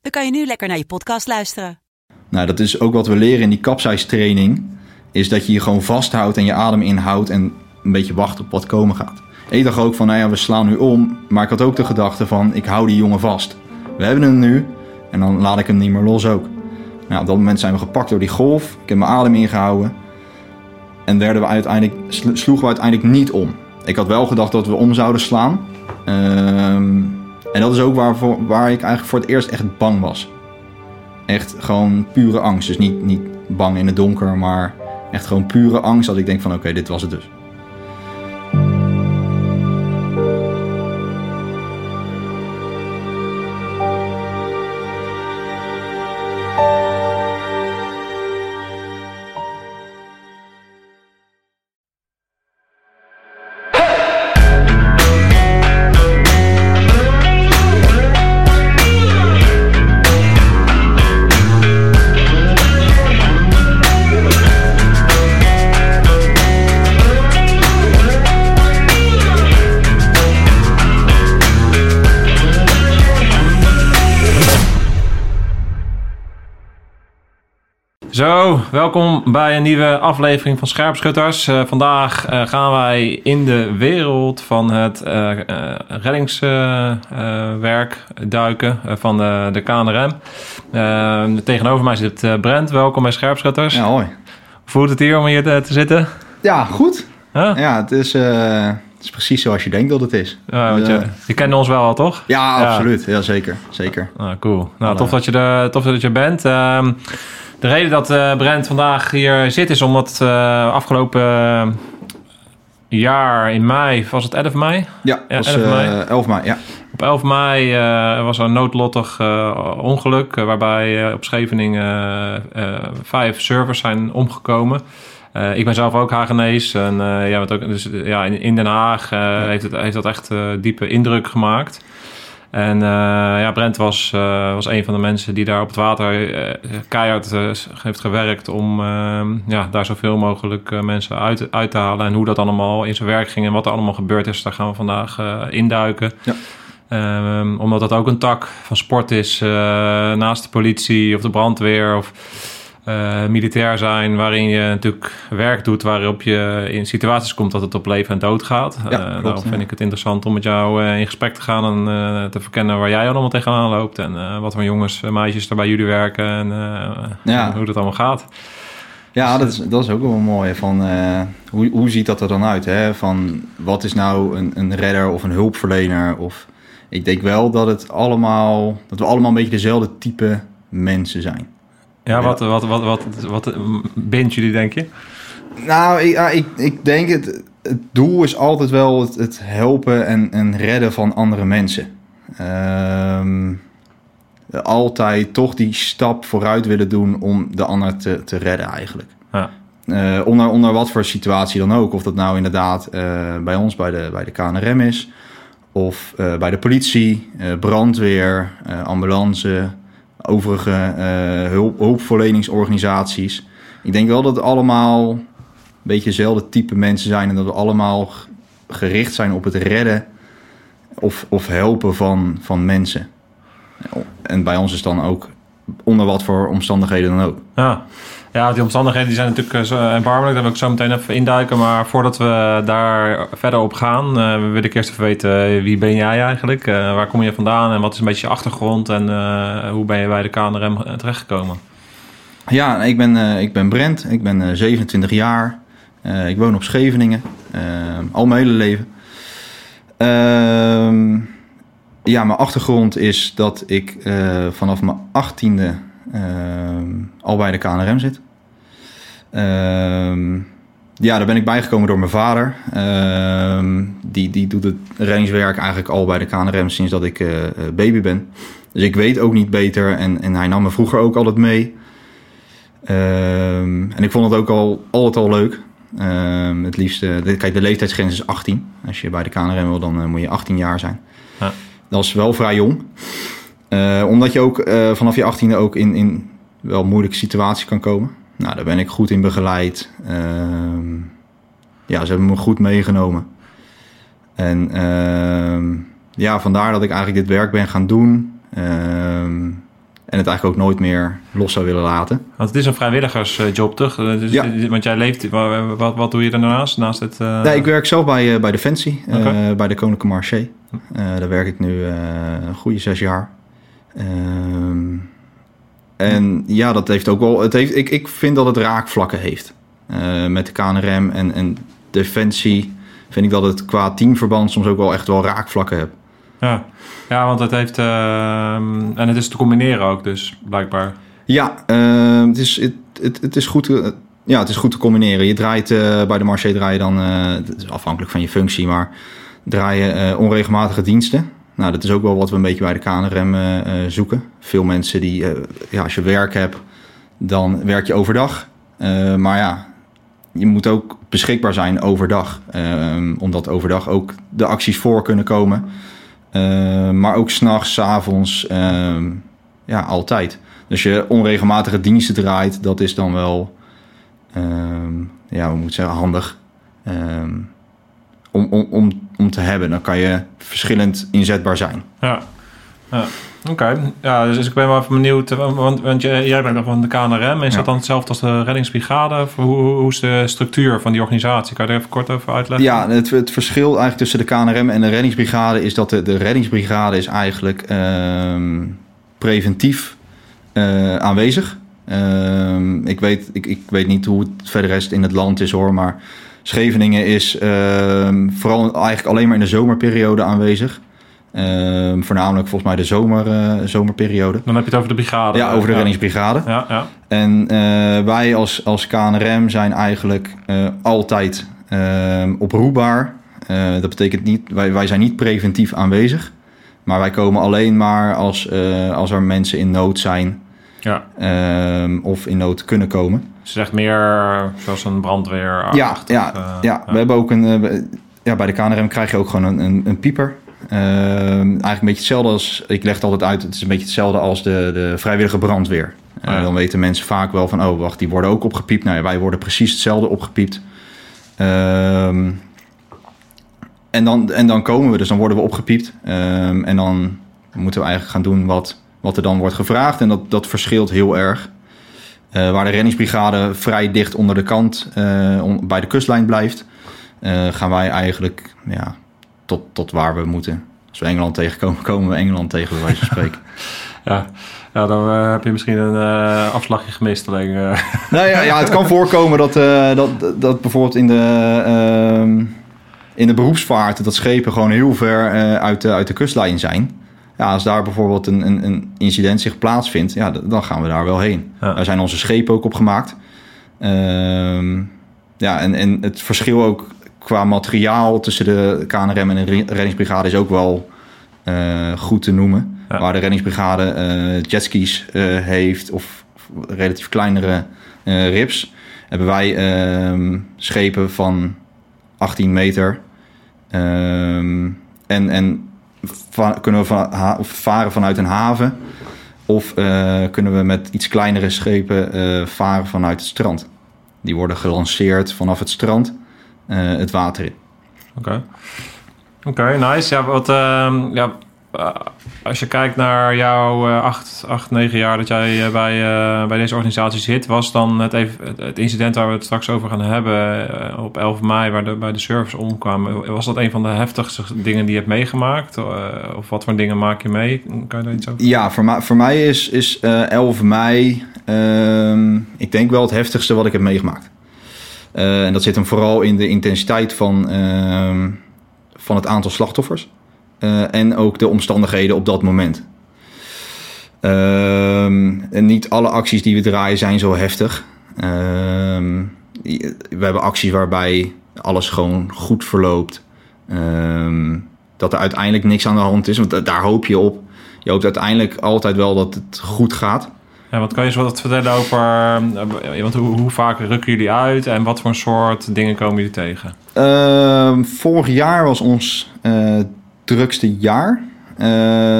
dan kan je nu lekker naar je podcast luisteren. Nou, dat is ook wat we leren in die kapseistraining. Is dat je je gewoon vasthoudt en je adem inhoudt en een beetje wacht op wat komen gaat. Ik dacht ook van, nou ja, we slaan nu om. Maar ik had ook de gedachte van, ik hou die jongen vast. We hebben hem nu en dan laat ik hem niet meer los ook. Nou, op dat moment zijn we gepakt door die golf. Ik heb mijn adem ingehouden. En werden we uiteindelijk, sloegen we uiteindelijk niet om. Ik had wel gedacht dat we om zouden slaan. Ehm, en dat is ook waar, waar ik eigenlijk voor het eerst echt bang was. Echt gewoon pure angst. Dus niet, niet bang in het donker, maar echt gewoon pure angst. Dat ik denk van oké, dit was het dus. Welkom bij een nieuwe aflevering van Scherpschutters. Uh, vandaag uh, gaan wij in de wereld van het uh, reddingswerk duiken van de, de KNRM. tegenover mij zit Brent. Welkom bij Scherpschutters. Ja, hoi. Hoe voelt het hier om hier te, te zitten? Ja, goed. Ja, het is, het is precies zoals je denkt dat het is. je, je kent ons wel al, toch? Ja, absoluut. Ja, zeker. zeker. Ah, cool. Nou, tof dat, je de, tof dat je bent. Ehm, de reden dat uh, Brent vandaag hier zit is omdat uh, afgelopen uh, jaar in mei, was het 11 mei? Ja, ja was, 11 mei. 11 mei, ja. Op 11 mei was er een noodlottig ongeluk waarbij op Scheveningen vijf servers zijn omgekomen. ik ben zelf ook Hagenees en ja, ook, dus, ja, in, in Den Haag heeft, het, heeft dat echt diepe indruk gemaakt. En uh, ja, Brent was, uh, was een van de mensen die daar op het water uh, keihard heeft gewerkt om ja, daar zoveel mogelijk mensen uit, uit te halen. En hoe dat allemaal in zijn werk ging en wat er allemaal gebeurd is, daar gaan we vandaag induiken. Ja. Um, omdat dat ook een tak van sport is, naast de politie of de brandweer of uh, militair zijn, waarin je natuurlijk werk doet waarop je in situaties komt dat het op leven en dood gaat. Ja, uh, daarom vind ik het interessant om met jou uh, in gesprek te gaan en te verkennen waar jij allemaal tegenaan loopt en wat voor jongens en meisjes er bij jullie werken en, ja. en hoe dat allemaal gaat. Ja, dat is, dat is ook wel mooi. Van, hoe, hoe ziet dat er dan uit? Hè? Van, wat is nou een, een redder of een hulpverlener? Of, ik denk wel dat, het allemaal, dat we allemaal een beetje dezelfde type mensen zijn. Ja, wat, wat, wat, wat, wat bindt jullie, denk je? Nou, ik, ik, ik denk het, het doel is altijd wel het, het helpen en, en redden van andere mensen. Ehm, altijd toch die stap vooruit willen doen om de ander te, te redden eigenlijk. Ja. Uh, onder, onder wat voor situatie dan ook. Of dat nou inderdaad uh, bij ons bij de, bij de KNRM is. Of uh, bij de politie, brandweer, ambulance, overige uh, hulp, hulpverleningsorganisaties. Ik denk wel dat het allemaal een beetje hetzelfde type mensen zijn en dat we allemaal gericht zijn op het redden of, of helpen van, van mensen. En bij ons is dan ook onder wat voor omstandigheden dan ook. Ja. Ja, die omstandigheden die zijn natuurlijk eh, erbarmelijk. Daar wil ik zo meteen even induiken. Maar voordat we daar verder op gaan, uh, wil ik eerst even weten eh, wie ben jij eigenlijk? Waar kom je vandaan en wat is een beetje je achtergrond en hoe ben je bij de KNRM terechtgekomen? Ja, ik ben, ik ben Brent, ik ben 27 jaar. ik woon op Scheveningen, al mijn hele leven. Ehm, ja, mijn achtergrond is dat ik vanaf mijn achttiende al bij de KNRM zit. Ehm, ja, daar ben ik bijgekomen door mijn vader. Ehm, die, die doet het rangewerk eigenlijk al bij de KNRM sinds dat ik uh, baby ben. Dus ik weet ook niet beter. En, en hij nam me vroeger ook altijd mee. Ehm, en ik vond het ook al, altijd al leuk. Ehm, het liefst, eh, kijk, de leeftijdsgrens is 18. Als je bij de KNRM wil, dan eh, moet je 18 jaar zijn. Ja. Dat is wel vrij jong. Eh, omdat je ook eh, vanaf je 18e ook in, in wel moeilijke situaties kan komen. Nou, daar ben ik goed in begeleid. Ehm, ja, ze hebben me goed meegenomen. En ehm, ja, vandaar dat ik eigenlijk dit werk ben gaan doen. Ehm, en het eigenlijk ook nooit meer los zou willen laten. Want het is een vrijwilligersjob, toch? Eh, Dus, Ja. Want jij leeft... wa- Wat, wat doe je daarnaast? Naast het... Nee, ik werk zelf bij, bij Defensie, bij de Koninklijke Marché. Eh, daar werk ik nu een goede zes jaar. Ehm, en ja, dat heeft ook wel. Het heeft, ik, ik vind dat het raakvlakken heeft. Eh, met de KNRM en, en Defensie vind ik dat het qua teamverband soms ook wel echt wel raakvlakken heeft. Ja. ja, want het heeft... ehm, en het is te combineren ook, dus blijkbaar. Ja, eh, het, is, het, het, het is goed. te- ja, het is goed te combineren. Je draait eh, bij de marché draai je dan, eh, het is afhankelijk van je functie, maar draai je eh, onregelmatige diensten. Nou, dat is ook wel wat we een beetje bij de KNRM eh, eh, zoeken. Veel mensen die, eh, ja, als je werk hebt, dan werk je overdag. Maar ja, je moet ook beschikbaar zijn overdag. eh, omdat overdag ook de acties voor kunnen komen. Eh, maar ook s'nachts, 's avonds, eh, ja, altijd. Dus je onregelmatige diensten draait, dat is dan wel, ehm, ja, we moeten zeggen, handig. Om, om, om, om te hebben. Dan kan je verschillend inzetbaar zijn. Ja. ja. Oké, ja, dus ik ben wel even benieuwd, eh, want, want jij, bent nog van de KNRM. Is Ja. dat dan hetzelfde als de reddingsbrigade? Hoe, hoe is de structuur van die organisatie? Kan je er even kort over uitleggen? Ja, het, het verschil eigenlijk tussen de KNRM en de reddingsbrigade is dat de, de reddingsbrigade is eigenlijk ehm, preventief eh, aanwezig. Ehm, ik, weet, ik, ik weet niet hoe het verder rest in het land is hoor, maar Scheveningen is ehm, vooral eigenlijk alleen maar in de zomerperiode aanwezig. Ehm, voornamelijk volgens mij de zomer, eh, zomerperiode. Dan heb je het over de brigade. Ja, over de ja. reddingsbrigade. Ja, ja. En eh, wij als, als KNRM zijn eigenlijk eh, altijd eh, oproepbaar. Dat betekent niet, wij, wij zijn niet preventief aanwezig. Maar wij komen alleen maar als, als er mensen in nood zijn ja. ehm, of in nood kunnen komen. Ze zegt meer zoals een brandweer. Ja, ja, eh, ja, we hebben ook een. eh, ja, bij de KNRM krijg je ook gewoon een, een, een pieper. Ehm, eigenlijk een beetje hetzelfde als. Ik leg het altijd uit. Het is een beetje hetzelfde als de, de vrijwillige brandweer. Eh, Oh ja. Dan weten mensen vaak wel van. Oh, wacht, die worden ook opgepiept. Nou ja, wij worden precies hetzelfde opgepiept. Ehm, en, dan, en dan komen we, dus dan worden we opgepiept. En dan moeten we eigenlijk gaan doen wat, wat er dan wordt gevraagd. En dat, dat verschilt heel erg. Eh, waar de reddingsbrigade vrij dicht onder de kant eh, on- bij de kustlijn blijft, eh, gaan wij eigenlijk ja, tot, tot waar we moeten. Als we Engeland tegenkomen, komen we Engeland tegen, bij wijze van spreken. Ja, ja dan heb je misschien een afslagje gemist. Alleen, nou ja, ja, het kan voorkomen dat, dat, dat bijvoorbeeld in de, ehm, in de beroepsvaart... dat schepen gewoon heel ver uit, de, uit de kustlijn zijn. Ja, als daar bijvoorbeeld een, een, een incident zich plaatsvindt... Ja, dan gaan we daar wel heen. Ja. Daar zijn onze schepen ook op gemaakt. Ehm, ja, en, en het verschil ook qua materiaal tussen de KNRM en de re- reddingsbrigade... is ook wel eh, goed te noemen. Ja. Waar de reddingsbrigade eh jetskis eh, heeft of relatief kleinere rips, hebben wij ehm, schepen van 18 meter. Ehm, en en kunnen we varen vanuit een haven. Of eh, kunnen we met iets kleinere schepen eh, varen vanuit het strand. Die worden gelanceerd vanaf het strand eh, het water in. Oké. Oké, nice. Ja, wat, ehm, ja, eh, als je kijkt naar jouw eh, acht, acht, negen jaar dat jij eh, bij, bij deze organisatie zit, was dan het, het- incident waar we het straks over gaan hebben op 11 mei, waar de, bij de service omkwamen, was dat een van de heftigste dingen die je hebt meegemaakt? Of wat voor dingen maak je mee? Kan je daar iets over Ja, voor, mij- is, is eh 11 mei, ehm, ik denk wel het heftigste wat ik heb meegemaakt. En dat zit hem vooral in de intensiteit van, ehm, van het aantal slachtoffers. Eh, en ook de omstandigheden op dat moment. Ehm, en niet alle acties die we draaien zijn zo heftig. Ehm, we hebben acties waarbij alles gewoon goed verloopt. Ehm, dat er uiteindelijk niks aan de hand is, want da- daar hoop je op. je hoopt uiteindelijk altijd wel dat het goed gaat. Ja, wat kan je eens wat vertellen over... eh, Want hoe, hoe vaak rukken jullie uit en wat voor soort dingen komen jullie tegen? Vorig jaar was ons eh, drukste jaar. Eh,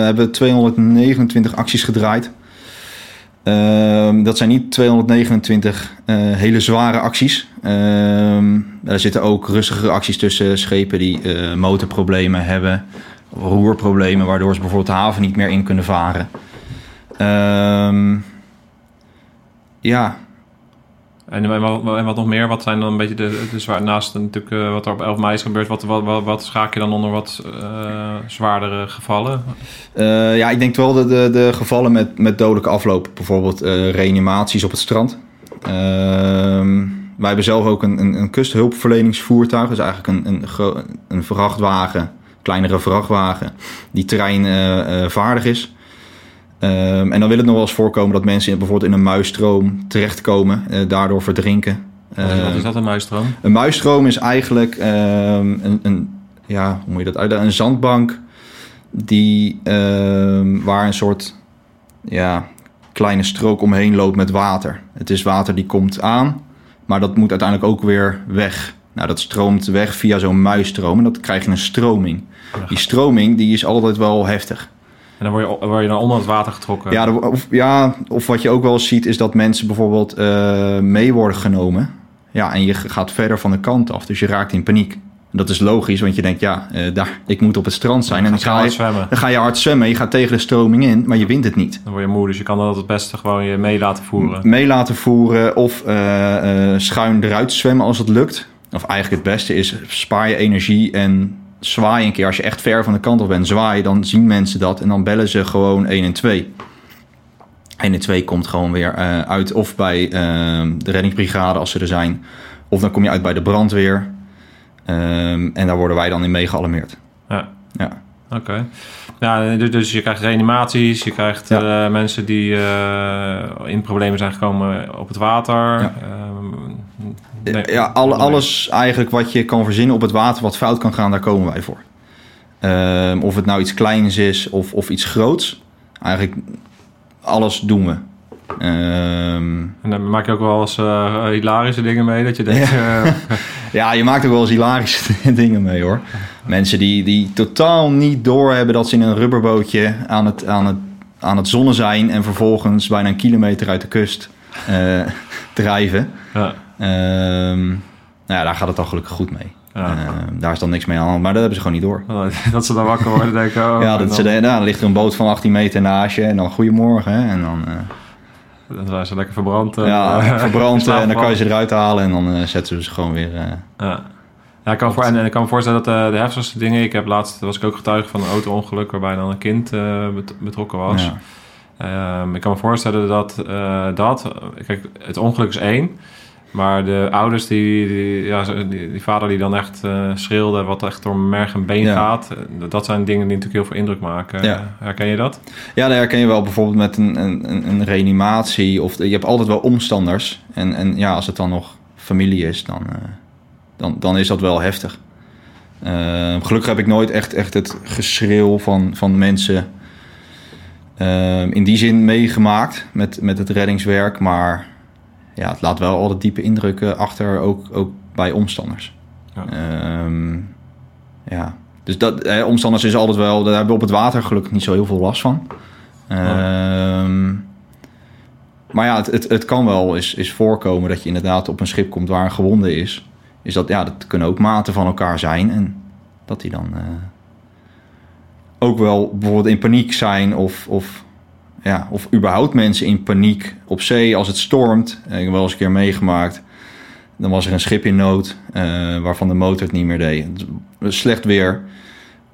hebben we 229 acties gedraaid. Ehm, dat zijn niet 229 eh, hele zware acties. Ehm, er zitten ook rustigere acties tussen schepen die eh, motorproblemen hebben, roerproblemen, waardoor ze bijvoorbeeld de haven niet meer in kunnen varen. Ehm, ja, En, wat, nog meer? Wat zijn dan een beetje de, zwaar... Naast natuurlijk eh, wat er op 11 mei is gebeurd... wat, wat, wat, schaak je dan onder wat eh, zwaardere gevallen? Eh, ja, ik denk wel de, de, de gevallen met, met dodelijke afloop. Bijvoorbeeld reanimaties op het strand. Ehm, wij hebben zelf ook een, een, een kusthulpverleningsvoertuig. Dus eigenlijk een, een, een vrachtwagen, kleinere vrachtwagen, die terreinvaardig is. Ehm, en dan wil het nog wel eens voorkomen dat mensen bijvoorbeeld in een muisstroom terechtkomen, eh, daardoor verdrinken. Wat is, wat Ehm, is dat, een muisstroom? een muisstroom is eigenlijk ehm, een, een, ja, hoe moet je dat uitleggen? Een zandbank die, waar een soort ja, kleine strook omheen loopt met water. Het is water die komt aan, maar dat moet uiteindelijk ook weer weg. Nou, dat stroomt weg via zo'n muisstroom en dat krijg je een stroming. Die stroming die is altijd wel heftig. En dan word je, word je dan onder het water getrokken. Ja, of, ja, of wat je ook wel ziet is dat mensen bijvoorbeeld eh, mee worden genomen. Ja, en je gaat verder van de kant af, dus je raakt in paniek. En dat is logisch, want je denkt, ja, eh, daar, ik moet op het strand zijn. En dan Ga je zwemmen. dan ga je hard zwemmen, je gaat tegen de stroming in, maar je wint het niet. Dan word je moe, dus je kan dat het beste gewoon je mee laten voeren. Mee laten voeren of eh, schuin eruit zwemmen als het lukt. Of eigenlijk het beste is, spaar je energie en zwaai een keer. Als je echt ver van de kant af bent, zwaai, dan zien mensen dat. En dan bellen ze gewoon 1 en 2. 1 en 2 komt gewoon weer eh, uit of bij eh, de reddingsbrigade als ze er zijn. Of dan kom je uit bij de brandweer. Ehm, en daar worden wij dan in mee gealarmeerd. Ja. Ja. Oké. Ja, dus, dus je krijgt reanimaties, je krijgt Ja. eh, mensen die eh, in problemen zijn gekomen op het water. Ja. Nee, ja, alle, alles eigenlijk wat je kan verzinnen op het water wat fout kan gaan, daar komen wij voor. Ehm, of het nou iets kleins is of, of iets groots. Eigenlijk alles doen we. Ehm, En dan maak je ook wel eens eh, hilarische dingen mee, dat je denkt... eh, ja, je maakt ook wel eens hilarische dingen mee hoor. Mensen die, die totaal niet doorhebben dat ze in een rubberbootje aan het, aan, het, aan het zonnen zijn... en vervolgens bijna een kilometer uit de kust eh, drijven. ja. Ehm, nou ja, daar gaat het al gelukkig goed mee. Ja. Ehm, daar is dan niks mee aan de hand, maar dat hebben ze gewoon niet door. dat ze dan wakker worden en denken... Oh, ja, dat dan, ze, de- nou, dan ligt er een boot van 18 meter naast je en dan goedemorgen. Hè, en dan eh, dan zijn ze lekker verbrand. en, ja, eh, verbrand eh, en dan kan je ze eruit halen en dan eh, zetten ze ze gewoon weer... eh, Ja. Ja, ik kan, voor, en, en ik kan me voorstellen dat eh, de heftigste dingen... Ik heb laatst was ik ook getuige van een auto-ongeluk... waarbij dan een kind eh, bet- betrokken was. ja. Ehm, ik kan me voorstellen dat eh, dat... Kijk, het ongeluk is één. Maar de ouders, die, die, ja, die, die vader die dan echt eh, schreeuwde... wat echt door merg en been Ja. gaat... eh, dat zijn dingen die natuurlijk heel veel indruk maken. Ja. Herken je dat? Ja, dat herken je wel bijvoorbeeld met een, een, een- reanimatie. Of je hebt altijd wel omstanders. En, en ja, als het dan nog familie is, dan, eh, dan, dan is dat wel heftig. Eh, gelukkig heb ik nooit echt, echt het geschreeuw van, van mensen eh, in die zin meegemaakt met, met het reddingswerk. Maar ja, het laat wel altijd diepe indrukken achter, ook, ook bij omstanders. Ja. Ehm, ja. Dus dat, eh, omstanders is altijd wel, daar hebben we op het water gelukkig niet zo heel veel last van. Ehm, maar ja, het, het, het kan wel eens, is voorkomen dat je inderdaad op een schip komt waar een gewonde is. Is dat, ja, dat kunnen ook maten van elkaar zijn. En dat die dan eh, ook wel bijvoorbeeld in paniek zijn of, of, ja, of überhaupt mensen in paniek op zee als het stormt. Ik heb wel eens een keer meegemaakt. Dan was er een schip in nood eh, waarvan de motor het niet meer deed. Slecht weer.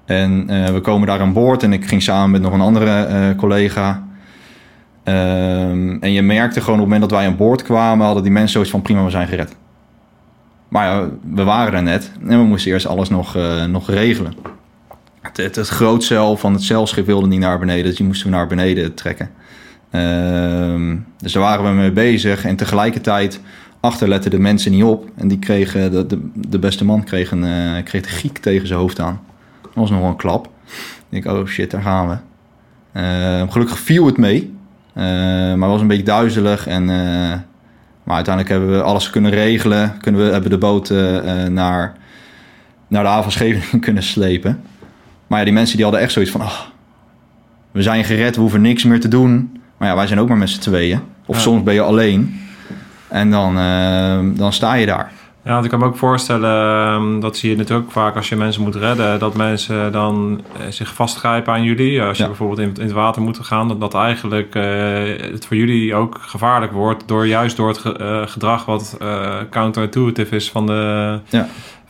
En eh, we komen daar aan boord en ik ging samen met nog een andere eh, collega. Ehm, en je merkte gewoon op het moment dat wij aan boord kwamen, hadden die mensen zoiets van prima, we zijn gered. Maar ja, we waren er net en we moesten eerst alles nog, eh, nog regelen. Het, het, het van het zeilschip wilde niet naar beneden, dus die moesten we naar beneden trekken. Ehm, dus daar waren we mee bezig en tegelijkertijd achter letten de mensen niet op. En die kregen, de, de, de beste man kreeg, een, eh, kreeg de giek tegen zijn hoofd aan. Dat was nog wel een klap. Ik denk, oh shit, daar gaan we. Eh, gelukkig viel het mee. Eh, maar was een beetje duizelig. En, eh, maar uiteindelijk hebben we alles kunnen regelen. Kunnen we, hebben de boot naar, naar de haven Scheveningen kunnen slepen. Maar ja, die mensen die hadden echt zoiets van... "Ah, we zijn gered, we hoeven niks meer te doen. Maar ja, wij zijn ook maar met z'n tweeën. Of Ja. soms ben je alleen. En dan, eh, dan sta je daar. Ja, want ik kan me ook voorstellen, ehm, dat zie je natuurlijk ook vaak als je mensen moet redden, dat mensen dan eh, zich vastgrijpen aan jullie. Als je Ja. bijvoorbeeld in, in het water moet gaan, dat, dat eigenlijk eh, het voor jullie ook gevaarlijk wordt, door juist door het ge- eh, gedrag wat counterintuitive is van de, Ja.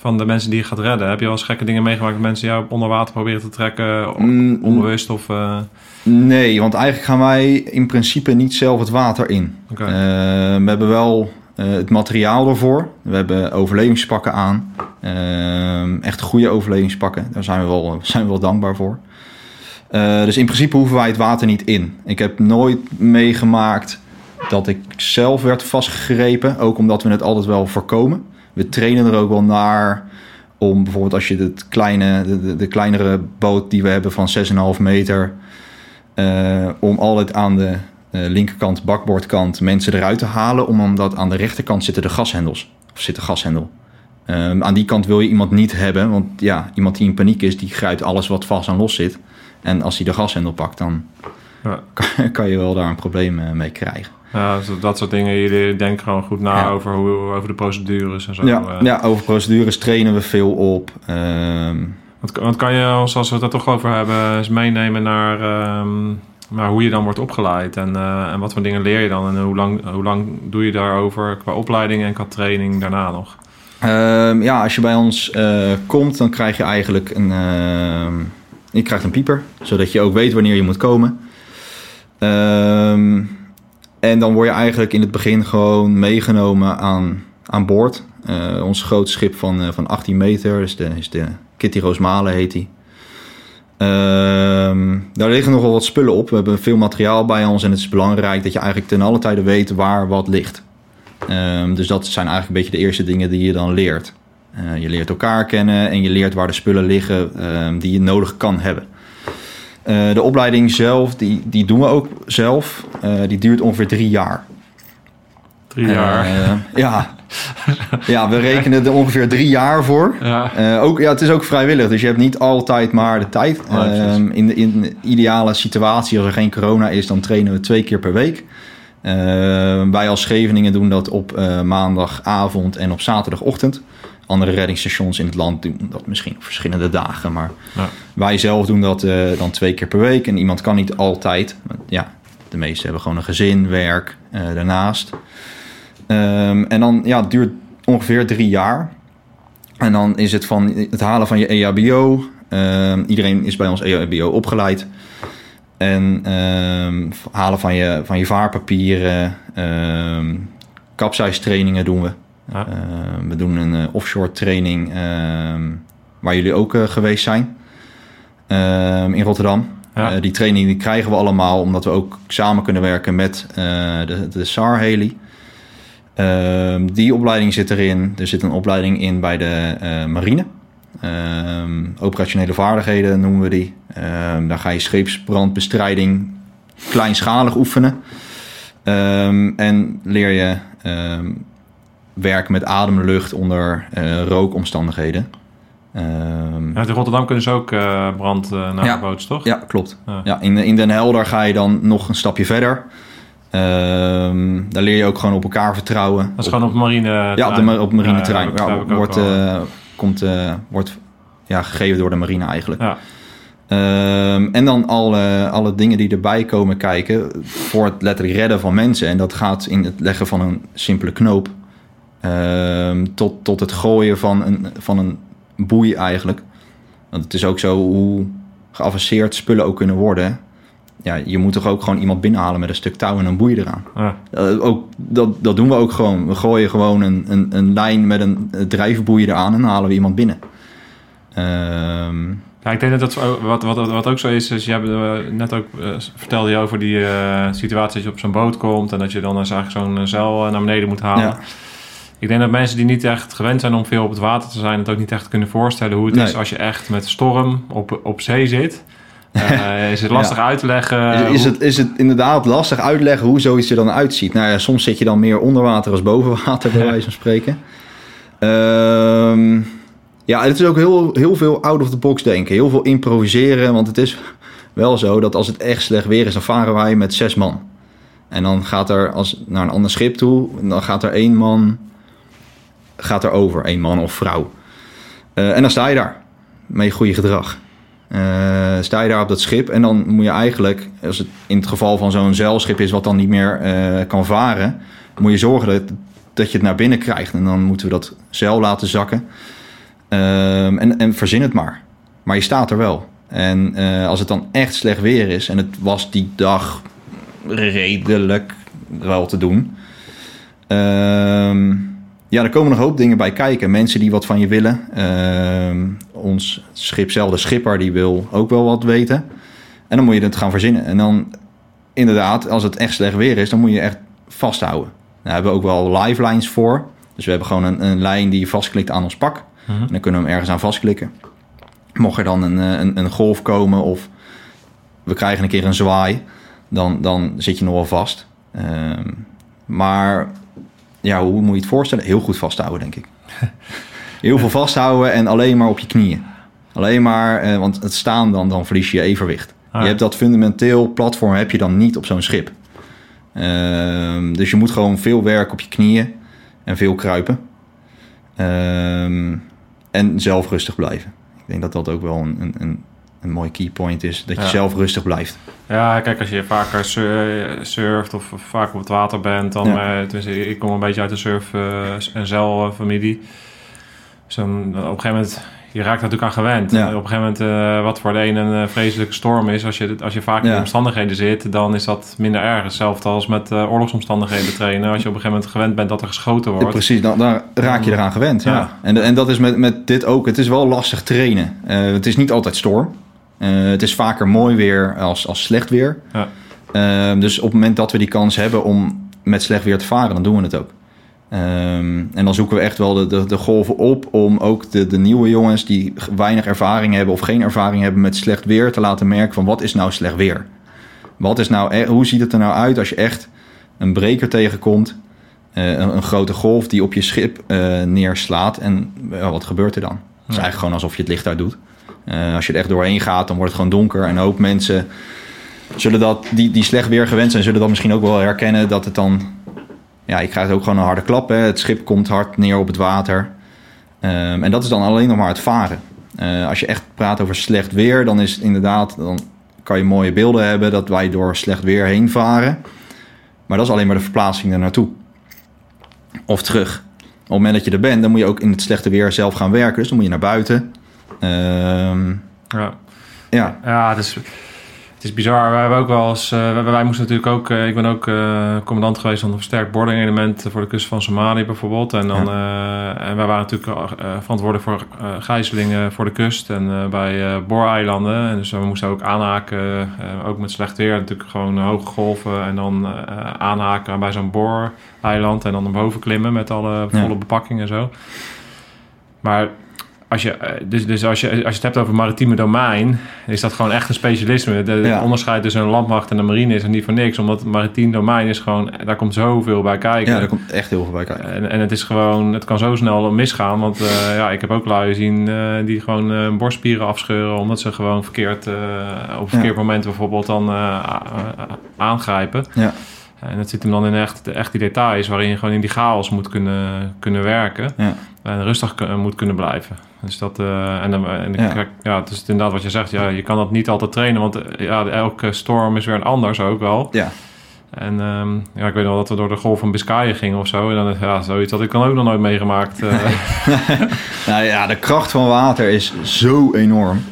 Van de mensen die je gaat redden. Heb je wel eens gekke dingen meegemaakt dat mensen jou onder water proberen te trekken, Mm, onbewust of... eh, Nee, want eigenlijk gaan wij in principe niet zelf het water in. Eh, we hebben wel eh, het materiaal ervoor. We hebben overlevingspakken aan. Echt goede overlevingspakken. Daar zijn we wel, zijn we wel dankbaar voor. Dus in principe hoeven wij het water niet in. Ik heb nooit meegemaakt dat ik zelf werd vastgegrepen. Ook omdat we het altijd wel voorkomen. We trainen er ook wel naar om bijvoorbeeld als je het kleine, de, de, de kleinere boot die we hebben van 6,5 meter... eh, om altijd aan de eh, linkerkant, bakboordkant, mensen eruit te halen. Om, omdat aan de rechterkant zitten de gashendels. Of zit de gashendel. Ehm, aan die kant wil je iemand niet hebben. Want ja, iemand die in paniek is, die grijpt alles wat vast aan los zit. En als hij de gashendel pakt, dan Ja. kan, kan je wel daar een probleem eh, mee krijgen. Ja, dat soort dingen. Jullie denken gewoon goed na Ja. over, hoe, over de procedures en zo. ja, eh. ja, over procedures trainen we veel op. Ehm, Want, want kan je ons, als we het er toch over hebben, eens meenemen naar, naar hoe je dan wordt opgeleid en, eh, en wat voor dingen leer je dan en hoe lang, hoe lang doe je daarover qua opleiding en qua training daarna nog? Ehm, ja, als je bij ons eh, komt, dan krijg je eigenlijk een, je krijgt een pieper, zodat je ook weet wanneer je moet komen. Ehm, en dan word je eigenlijk in het begin gewoon meegenomen aan, aan boord. Eh, ons groot schip van, eh, van 18 meter is de, is de Kitty Roosmalen heet die. Ehm, daar liggen nogal wat spullen op. We hebben veel materiaal bij ons en het is belangrijk dat je eigenlijk ten alle tijde weet waar wat ligt. Ehm, dus dat zijn eigenlijk een beetje de eerste dingen die je dan leert. Eh, je leert elkaar kennen en je leert waar de spullen liggen ehm, die je nodig kan hebben. Eh, de opleiding zelf, die, die doen we ook zelf. Eh, die duurt ongeveer drie jaar. Drie jaar. Eh, ja. ja, we rekenen er ongeveer drie jaar voor. ja. Ook, ja, het is ook vrijwillig, dus je hebt niet altijd maar de tijd. Ehm, in, de, in de ideale situatie, als er geen corona is, dan trainen we twee keer per week. Wij als Scheveningen doen dat op maandagavond en op zaterdagochtend. Andere reddingsstations in het land doen dat misschien op verschillende dagen. Maar Ja. wij zelf doen dat eh, dan twee keer per week. En iemand kan niet altijd. Ja, de meesten hebben gewoon een gezin, werk eh, daarnaast. Ehm, en dan, ja, het duurt ongeveer drie jaar. En dan is het van het halen van je E EHBO. Iedereen is bij ons EHBO opgeleid. En ehm, halen van je, van je vaarpapieren. ehm capsiztrainingen doen we. Ja. Ehm, we doen een eh, offshore training ehm, waar jullie ook eh, geweest zijn. Ehm, in Rotterdam. Ja. Eh, die training die krijgen we allemaal omdat we ook samen kunnen werken met eh, de, de SAR Heli. Ehm, die opleiding zit erin. Er zit een opleiding in bij de eh, marine. Operationele vaardigheden noemen we die. Ehm, daar ga je scheepsbrandbestrijding kleinschalig oefenen. En leer je werken met ademlucht onder eh, rookomstandigheden. Ehm, Ja, in Rotterdam kunnen ze ook eh, brand uh, naar Ja. de boot, toch? ja, klopt. Ja. Ja, in, in Den Helder ga je dan nog een stapje verder. Ehm, daar leer je ook gewoon op elkaar vertrouwen. Dat is gewoon op marine Ja, op, de, ma- op marine terrein. Ja, wordt, eh, komt, eh, wordt ja, gegeven door de marine eigenlijk. Ehm, en dan alle, alle dingen die erbij komen kijken voor het letterlijk redden van mensen. En dat gaat in het leggen van een simpele knoop ehm, tot, tot het gooien van een, van een boei eigenlijk. Want het is ook zo hoe geavanceerd spullen ook kunnen worden. Ja, je moet toch ook gewoon iemand binnenhalen met een stuk touw en een boei eraan. Ja. Eh, ook, dat, dat doen we ook gewoon. We gooien gewoon een, een, een lijn met een drijfboei eraan en dan halen we iemand binnen. Ehm, Ja, ik denk dat dat wat, wat, wat ook zo is, is je hebt eh, net ook eh, vertelde je over die situatie dat je op zo'n boot komt en dat je dan eens eigenlijk zo'n zeil naar beneden moet halen. Ja. Ik denk dat mensen die niet echt gewend zijn om veel op het water te zijn, het ook niet echt kunnen voorstellen hoe het Nee. is als je echt met storm op, op zee zit. Uh, is het lastig uit te leggen? Is, is, het, is het inderdaad lastig uitleggen hoe zoiets er dan uitziet? Nou ja, soms zit je dan meer onder water als boven water, bij wijze van spreken. Ehm, ja, het is ook heel, heel veel out of the box denken. Heel veel improviseren, want het is wel zo dat als het echt slecht weer is, dan varen wij met zes man. En dan gaat er als, naar een ander schip toe, dan gaat er één man gaat er over, één man of vrouw. Uh, en dan sta je daar met je goede gedrag. Uh, sta je daar op dat schip en dan moet je eigenlijk, als het in het geval van zo'n zeilschip is wat dan niet meer uh, kan varen, moet je zorgen dat, dat je het naar binnen krijgt. En dan moeten we dat zeil laten zakken. Uh, en, en verzin het maar. Maar je staat er wel. En als het dan echt slecht weer is, en het was die dag redelijk wel te doen. Ehm, ja, er komen nog een hoop dingen bij kijken. Mensen die wat van je willen. Uh, ons schip zelf, de schipper, die wil ook wel wat weten. En dan moet je het gaan verzinnen. En dan inderdaad, als het echt slecht weer is, dan moet je echt vasthouden. Daar hebben we ook wel lifelines voor. Dus we hebben gewoon een, een lijn die je vastklikt aan ons pak. Mhm. En dan kunnen we hem ergens aan vastklikken. Mocht er dan een, eh, een, een golf komen of we krijgen een keer een zwaai, dan, dan zit je nog wel vast. Ehm, maar ja, hoe moet je het voorstellen? Heel goed vasthouden, denk ik. Heel veel vasthouden en alleen maar op je knieën. Alleen maar, eh, want het staan dan, dan verlies je evenwicht. Ah. Je hebt dat fundamenteel platform heb je dan niet op zo'n schip. Ehm, dus je moet gewoon veel werken op je knieën en veel kruipen. Ehm, en zelf rustig blijven. Ik denk dat dat ook wel een, een, een mooi keypoint is. Dat je zelf rustig blijft. Ja, kijk, als je vaker surft of vaak op het water bent, dan... Ja. Uh, ik kom een beetje uit de surf- uh, en zeilfamilie. Dus op een gegeven moment... Je raakt natuurlijk aan gewend. Ja. Op een gegeven moment, uh, wat voor de een een vreselijke storm is... als je, als je vaak in de omstandigheden zit, dan is dat minder erg. Hetzelfde als met oorlogsomstandigheden trainen. Als je op een gegeven moment gewend bent dat er geschoten wordt. precies, dan, dan, raak je eraan gewend. Ja. En, en dat is met, met dit ook. Het is wel lastig trainen. het is niet altijd storm. Uh, het is vaker mooi weer als, als slecht weer. Ja. Uh, dus op het moment dat we die kans hebben om met slecht weer te varen, dan doen we het ook. Um, en dan zoeken we echt wel de, de, de, golven op om ook de, de nieuwe jongens die weinig ervaring hebben of geen ervaring hebben met slecht weer te laten merken van wat is nou slecht weer? Wat is nou, e-, hoe ziet het er nou uit als je echt een breker tegenkomt, uh, een, een, grote golf die op je schip uh, neerslaat en wat gebeurt er dan? Het is eigenlijk gewoon alsof je het licht uit doet. Uh, als je er echt doorheen gaat, dan wordt het gewoon donker. En ook mensen zullen dat, die, die slecht weer gewend zijn, zullen dat misschien ook wel herkennen dat het dan. Ja, je krijgt ook gewoon een harde klap. Hè. Het schip komt hard neer op het water. Um, en dat is dan alleen nog maar het varen. Uh, als je echt praat over slecht weer, dan is het inderdaad. Dan kan je mooie beelden hebben dat wij door slecht weer heen varen. Maar dat is alleen maar de verplaatsing er naartoe. Of terug. Op het moment dat je er bent, dan moet je ook in het slechte weer zelf gaan werken. Dus dan moet je naar buiten. Um, ja. Ja. Ja, het is, het is bizar. Wij hebben ook wel eens... Uh, wij, moesten natuurlijk ook... Uh, ik ben ook uh, commandant geweest van een versterkt boarding element... voor de kust van Somalië bijvoorbeeld. En, dan, en wij waren natuurlijk verantwoordelijk voor gijzelingen voor de kust... en bij booreilanden. En dus we moesten ook aanhaken, ook met slecht weer... natuurlijk gewoon hoge golven... en dan aanhaken bij zo'n booreiland... en dan naar boven klimmen met alle volle ja. bepakking en zo. Maar als je, eh, dus, dus als, je, als je het hebt over maritieme domein, is dat gewoon echt een specialisme. De, onderscheid tussen een landmacht en een marine is er niet voor niks. Omdat het maritiem domein is gewoon, daar komt zoveel bij kijken. Ja, daar komt echt heel veel bij kijken. En, en het is gewoon, het kan zo snel misgaan. Want uh, ja, ik heb ook lui zien uh, die gewoon uh, borstspieren afscheuren. Omdat ze gewoon verkeerd, op verkeerd moment bijvoorbeeld dan aangrijpen. Ja. En het zit hem dan in echt, echt die details waarin je gewoon in die chaos moet kunnen, kunnen werken. Ja. En rustig moet kunnen blijven. Dus dat, uh, en, dan, en ja. Kijk, ja, het is inderdaad wat je zegt. Ja, je kan dat niet altijd trainen, want eh, ja, elke storm is weer een anders ook wel. Ja. En um, ja, ik weet wel dat we door de golf van Biscayen gingen of zo. En dan ja, zoiets had ik dan ook nog nooit meegemaakt. Uh. nou ja, de kracht van water is zo enorm.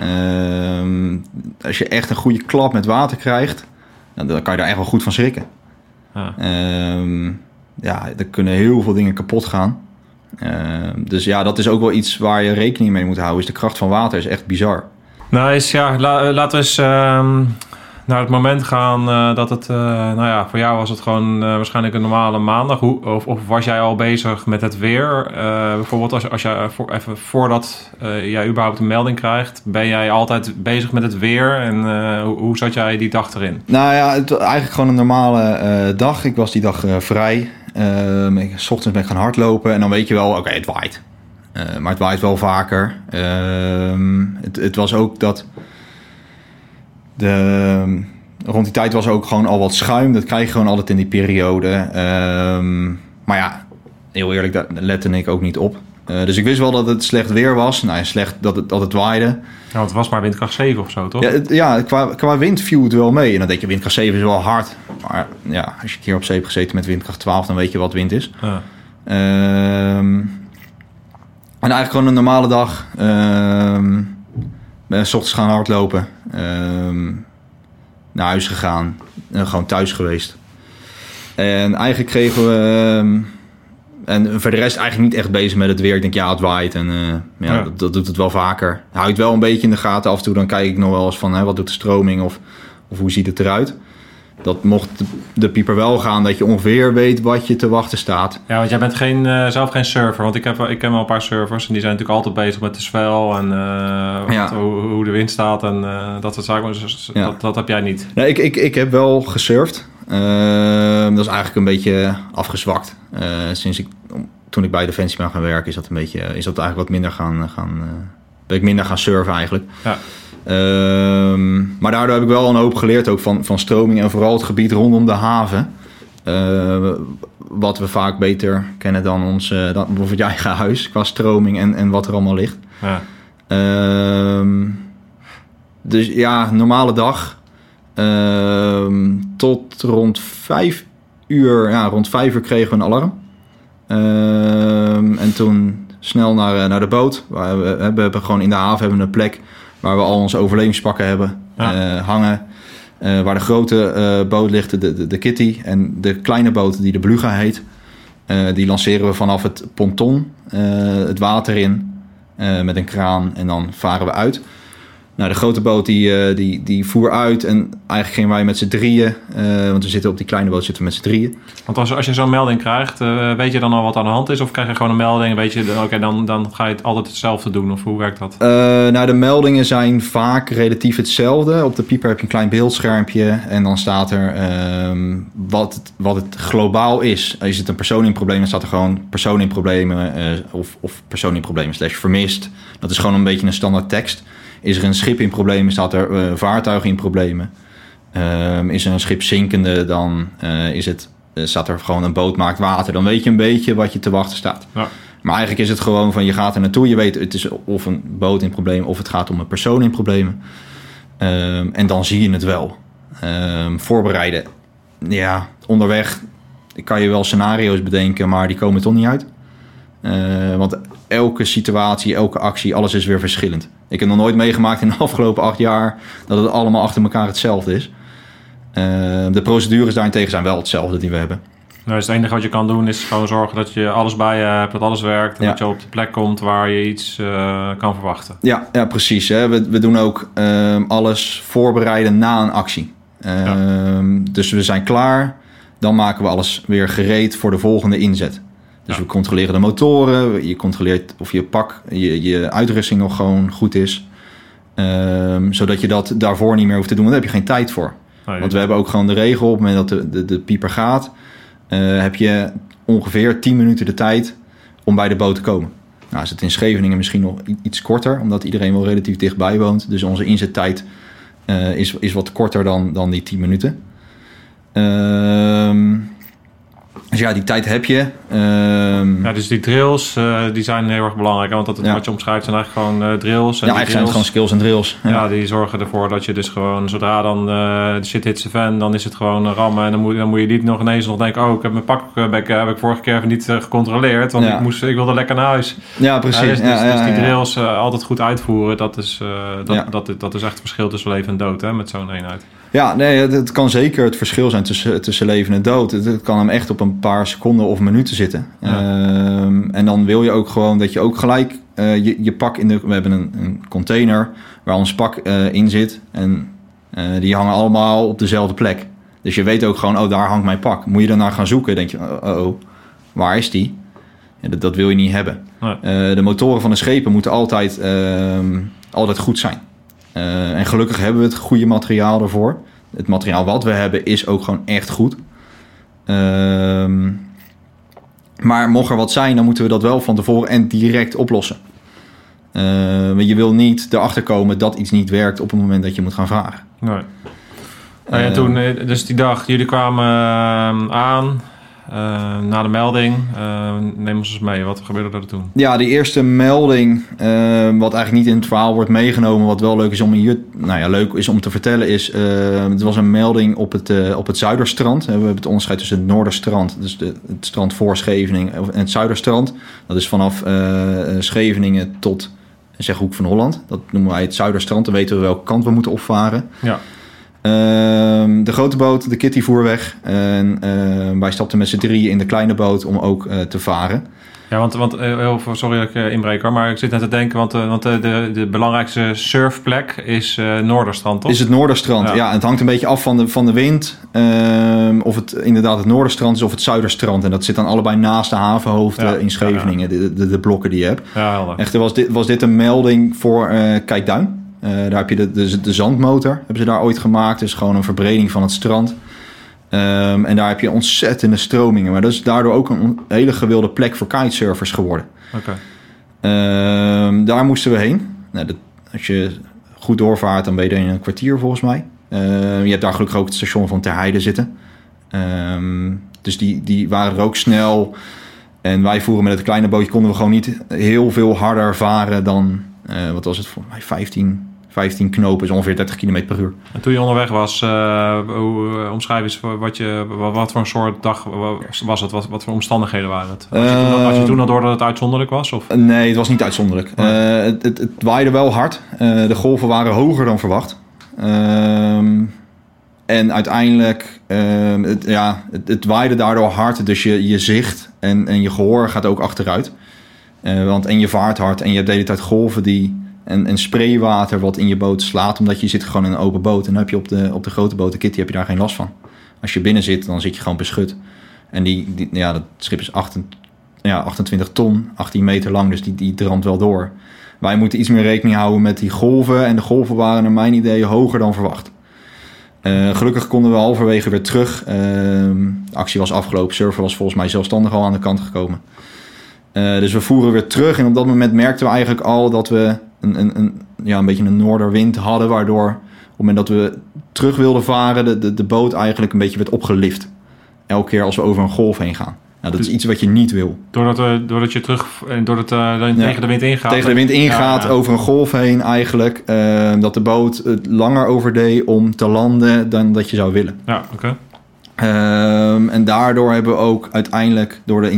Um, als je echt een goede klap met water krijgt, dan kan je daar echt wel goed van schrikken. Ja, um, ja er kunnen heel veel dingen kapot gaan. Ehm, dus ja, dat is ook wel iets waar je rekening mee moet houden. Is de kracht van water is echt bizar. Nou, is, ja, la, laten we eens... Um, naar het moment gaan uh, dat het, uh, nou ja, voor jou was het gewoon uh, waarschijnlijk een normale maandag. Hoe, of, of, was jij al bezig met het weer? bijvoorbeeld als, als jij, voor, even voordat jij überhaupt een melding krijgt, ben jij altijd bezig met het weer? En hoe, hoe, zat jij die dag erin? Nou ja, het, eigenlijk gewoon een normale dag. Ik was die dag vrij. Ehm, ik, s ochtends ben ik gaan hardlopen en dan weet je wel, oké, het waait. maar het waait wel vaker. Ehm, het, het was ook dat de, rond die tijd was ook gewoon al wat schuim. Dat krijg je gewoon altijd in die periode. Ehm, maar ja, heel eerlijk, daar lette ik ook niet op. Uh, dus ik wist wel dat het slecht weer was. Nou ja, slecht dat het, dat het waaide. Ja, het was maar windkracht 7 of zo, toch? Ja, het, ja qua, qua wind viel het wel mee. En dan denk je, windkracht 7 is wel hard. Maar ja, als je een keer op zee hebt gezeten met windkracht 12, dan weet je wat wind is. Ja. Um, en eigenlijk gewoon een normale dag. Um, ben s ochtends gaan hardlopen. Um, naar huis gegaan. En gewoon thuis geweest. En eigenlijk kregen we... Um, en voor de rest eigenlijk niet echt bezig met het weer. Ik denk, ja, het waait. En uh, ja, ja. Dat, dat, doet het wel vaker. Hou het wel een beetje in de gaten. Af en toe dan kijk ik nog wel eens van... Hè, wat doet de stroming? Of, of hoe ziet het eruit? Dat mocht de pieper wel gaan, dat je ongeveer weet wat je te wachten staat. Ja, want jij bent geen, uh, zelf geen server. Want ik, heb, ik ken wel een paar servers en die zijn natuurlijk altijd bezig met de zwel en uh, ja. wat, hoe, hoe, de wind staat en uh, dat soort zaken. Dus ja. dat, dat, heb jij niet. Nee, ik, ik, ik heb wel gesurfd. Ehm, dat is eigenlijk een beetje afgezwakt. sinds ik, toen ik bij Defensie ben gaan werken, is dat een beetje, is dat eigenlijk wat minder gaan, gaan ben ik minder gaan surfen eigenlijk. Ja. Um, maar daardoor heb ik wel een hoop geleerd ook van, van stroming en vooral het gebied rondom de haven. Uh, wat we vaak beter kennen dan ons uh, dan bijvoorbeeld je eigen huis qua stroming en, en wat er allemaal ligt. Ja. Um, dus ja, normale dag. Um, tot rond vijf uur, ja, rond vijf uur kregen we een alarm. en toen snel naar, eh, naar de boot. We, we, we hebben gewoon in de haven hebben een plek waar we al onze overlevingspakken hebben ja. uh, hangen. Uh, waar de grote uh, boot ligt, de, de, de, Kitty. En de kleine boot, die de Beluga heet, die lanceren we vanaf het ponton het water in met een kraan. En dan varen we uit. Nou, de grote boot die, uh, die, die voer uit en eigenlijk gingen wij met z'n drieën, uh, want we zitten op die kleine boot zitten we met z'n drieën. Want als, als je zo'n melding krijgt, uh, weet je dan al wat aan de hand is? Of krijg je gewoon een melding en weet je, oké, okay, dan, dan ga je het altijd hetzelfde doen? Of hoe werkt dat? nou, de meldingen zijn vaak relatief hetzelfde. Op de pieper heb je een klein beeldschermpje en dan staat er ehm, wat, het, wat het globaal is. Is het een persoon in problemen, dan staat er gewoon persoon in problemen of, of persoon in problemen slash vermist. Dat is gewoon een beetje een standaard tekst. Is er een schip in problemen, staat er uh, vaartuigen in problemen. Um, is er een schip zinkende, dan uh, is het, staat er gewoon een boot maakt water. Dan weet je een beetje wat je te wachten staat. Ja. Maar eigenlijk is het gewoon van je gaat er naartoe. Je weet het is of een boot in problemen of het gaat om een persoon in problemen. Um, en dan zie je het wel. Um, voorbereiden. Ja, onderweg kan je wel scenario's bedenken, maar die komen toch niet uit. Uh, want elke situatie, elke actie, alles is weer verschillend. Ik heb nog nooit meegemaakt in de afgelopen acht jaar dat het allemaal achter elkaar hetzelfde is. Uh, de procedures daarentegen zijn wel hetzelfde die we hebben. Nou, dus het enige wat je kan doen is gewoon zorgen dat je alles bij je hebt, dat alles werkt. En ja. dat je op de plek komt waar je iets uh, kan verwachten. Ja, ja precies. Hè. We, we doen ook uh, alles voorbereiden na een actie. Ja. Dus we zijn klaar. Dan maken we alles weer gereed voor de volgende inzet. Dus ja. we controleren de motoren, je controleert of je pak, je, je uitrusting nog gewoon goed is. Um, zodat je dat daarvoor niet meer hoeft te doen, want daar heb je geen tijd voor. Oh, want we hebben ook gewoon de regel, op het moment dat de, de, de pieper gaat, uh, heb je ongeveer 10 minuten de tijd om bij de boot te komen. Nou is het in Scheveningen misschien nog iets korter, omdat iedereen wel relatief dichtbij woont. Dus onze inzettijd uh, is, is wat korter dan, dan die 10 minuten. Ehm dus ja, die tijd heb je. Um, ja, dus die drills, uh, die zijn heel erg belangrijk. Want dat, ja. wat je omschrijft zijn eigenlijk gewoon uh, drills. En ja, eigenlijk zijn het gewoon skills en drills. Ja. ja. die zorgen ervoor dat je dus gewoon, zodra dan uh, de shit hits the fan, dan is het gewoon rammen. En dan moet, dan moet je niet nog ineens nog denken, oh, ik heb mijn pak heb ik vorige keer even niet gecontroleerd. Want ik, moest, ik wilde lekker naar huis. Ja, precies. dus, dus, dus die drills altijd goed uitvoeren, dat is, dat, dat, dat, is echt het verschil tussen leven en dood hè, met zo'n eenheid. Ja, nee, het, het, kan zeker het verschil zijn tussen, tussen leven en dood. Het, het kan hem echt op een paar seconden of minuten zitten. Ja. Um, en dan wil je ook gewoon dat je ook gelijk uh, je, je pak in de... We hebben een, een container waar ons pak uh, in zit. En Eh, die hangen allemaal op dezelfde plek. Dus je weet ook gewoon, oh, daar hangt mijn pak. Moet je daarnaar gaan zoeken, denk je, oh, oh, oh waar is die? Ja, dat, dat wil je niet hebben. Nee. Eh, de motoren van de schepen moeten altijd, ehm, altijd goed zijn. Eh, en gelukkig hebben we het goede materiaal ervoor. Het materiaal wat we hebben is ook gewoon echt goed. Ehm, maar mocht er wat zijn, dan moeten we dat wel van tevoren en direct oplossen. Want je wil niet erachter komen dat iets niet werkt op het moment dat je moet gaan vragen. Nee. Nou ja, toen, eh, dus die dag, jullie kwamen eh, aan eh, na de melding. Eh, neem ons eens mee, wat gebeurde er toen? Ja, die eerste melding, eh, wat eigenlijk niet in het verhaal wordt meegenomen, wat wel leuk is om hier, nou ja, leuk is om te vertellen, is uh, het was een melding op het, uh, op het Zuiderstrand. We hebben het onderscheid tussen het Noorderstrand, dus de, het strand voor Scheveningen, en het Zuiderstrand. Dat is vanaf uh, Scheveningen tot zeg Hoek van Holland. Dat noemen wij het Zuiderstrand. Dan weten we welke kant we moeten opvaren. Ja. Uh, de grote boot, de Kitty, voer weg. En uh, wij stapten met z'n drieën in de kleine boot om ook uh, te varen. Ja, want, want veel, sorry dat ik inbreek hoor, maar ik zit net te denken, want, want de, de, belangrijkste surfplek is Noorderstrand, toch? Is het Noorderstrand, ja. ja. Het hangt een beetje af van de, van de wind. Ehm, of het inderdaad het Noorderstrand is of het Zuiderstrand. En dat zit dan allebei naast de havenhoofden ja, in Scheveningen, ja, de, de, de, blokken die je hebt. Ja, helder. Echter was dit, was dit een melding voor Kijkduin. Uh, daar heb je de, de, de, zandmotor, hebben ze daar ooit gemaakt. Dus gewoon een verbreding van het strand. Um, en daar heb je ontzettende stromingen. Maar dat is daardoor ook een hele gewilde plek voor kitesurfers geworden. Okay. Um, daar moesten we heen. Nou, dat, als je goed doorvaart, dan ben je er in een kwartier volgens mij. Uh, je hebt daar gelukkig ook het station van Ter Heide zitten. Um, dus die, die waren er ook snel. En wij voeren met het kleine bootje konden we gewoon niet heel veel harder varen dan... Uh, wat was het voor mij? 15, 15 knopen is ongeveer 30 km per uur. En toen je onderweg was, uh, hoe uh, omschrijf eens wat, je, wat, wat, voor een soort dag was het? Wat, wat voor omstandigheden waren het? Had je, toen, had je toen al door dat het uitzonderlijk was? Of? Nee, het was niet uitzonderlijk. Uh, het, het, het, waaide wel hard. de golven waren hoger dan verwacht. Um, en uiteindelijk, het, ja, het, het waaide daardoor hard. Dus je, je zicht en, en je gehoor gaat ook achteruit. want en je vaart hard en je hebt de hele tijd golven die en, en spraywater wat in je boot slaat, omdat je zit gewoon in een open boot. En dan heb je op de, op de grote boot, de Kitty, heb je daar geen last van. Als je binnen zit, dan zit je gewoon beschut. En die, die ja, dat schip is 28, ja, 28 ton, 18 meter lang, dus die, die dramt wel door. Wij moeten iets meer rekening houden met die golven. En de golven waren naar mijn idee hoger dan verwacht. Uh, gelukkig konden we halverwege weer terug. Uh, de actie was afgelopen. Surfer was volgens mij zelfstandig al aan de kant gekomen. Uh, dus we voeren weer terug. En op dat moment merkten we eigenlijk al dat we een, een, een, ja, een beetje een noorderwind hadden. Waardoor op het moment dat we terug wilden varen, de, de, de boot eigenlijk een beetje werd opgelift. Elke keer als we over een golf heen gaan. Nou, dat is iets wat je niet wil. Doordat, uh, doordat je terug, doordat uh, ja. tegen de wind ingaat. Tegen de wind ingaat, ja, ja. over een golf heen eigenlijk. Uh, dat de boot het langer overdeed om te landen dan dat je zou willen. Ja, oké. Okay. Um, en daardoor hebben we ook uiteindelijk door de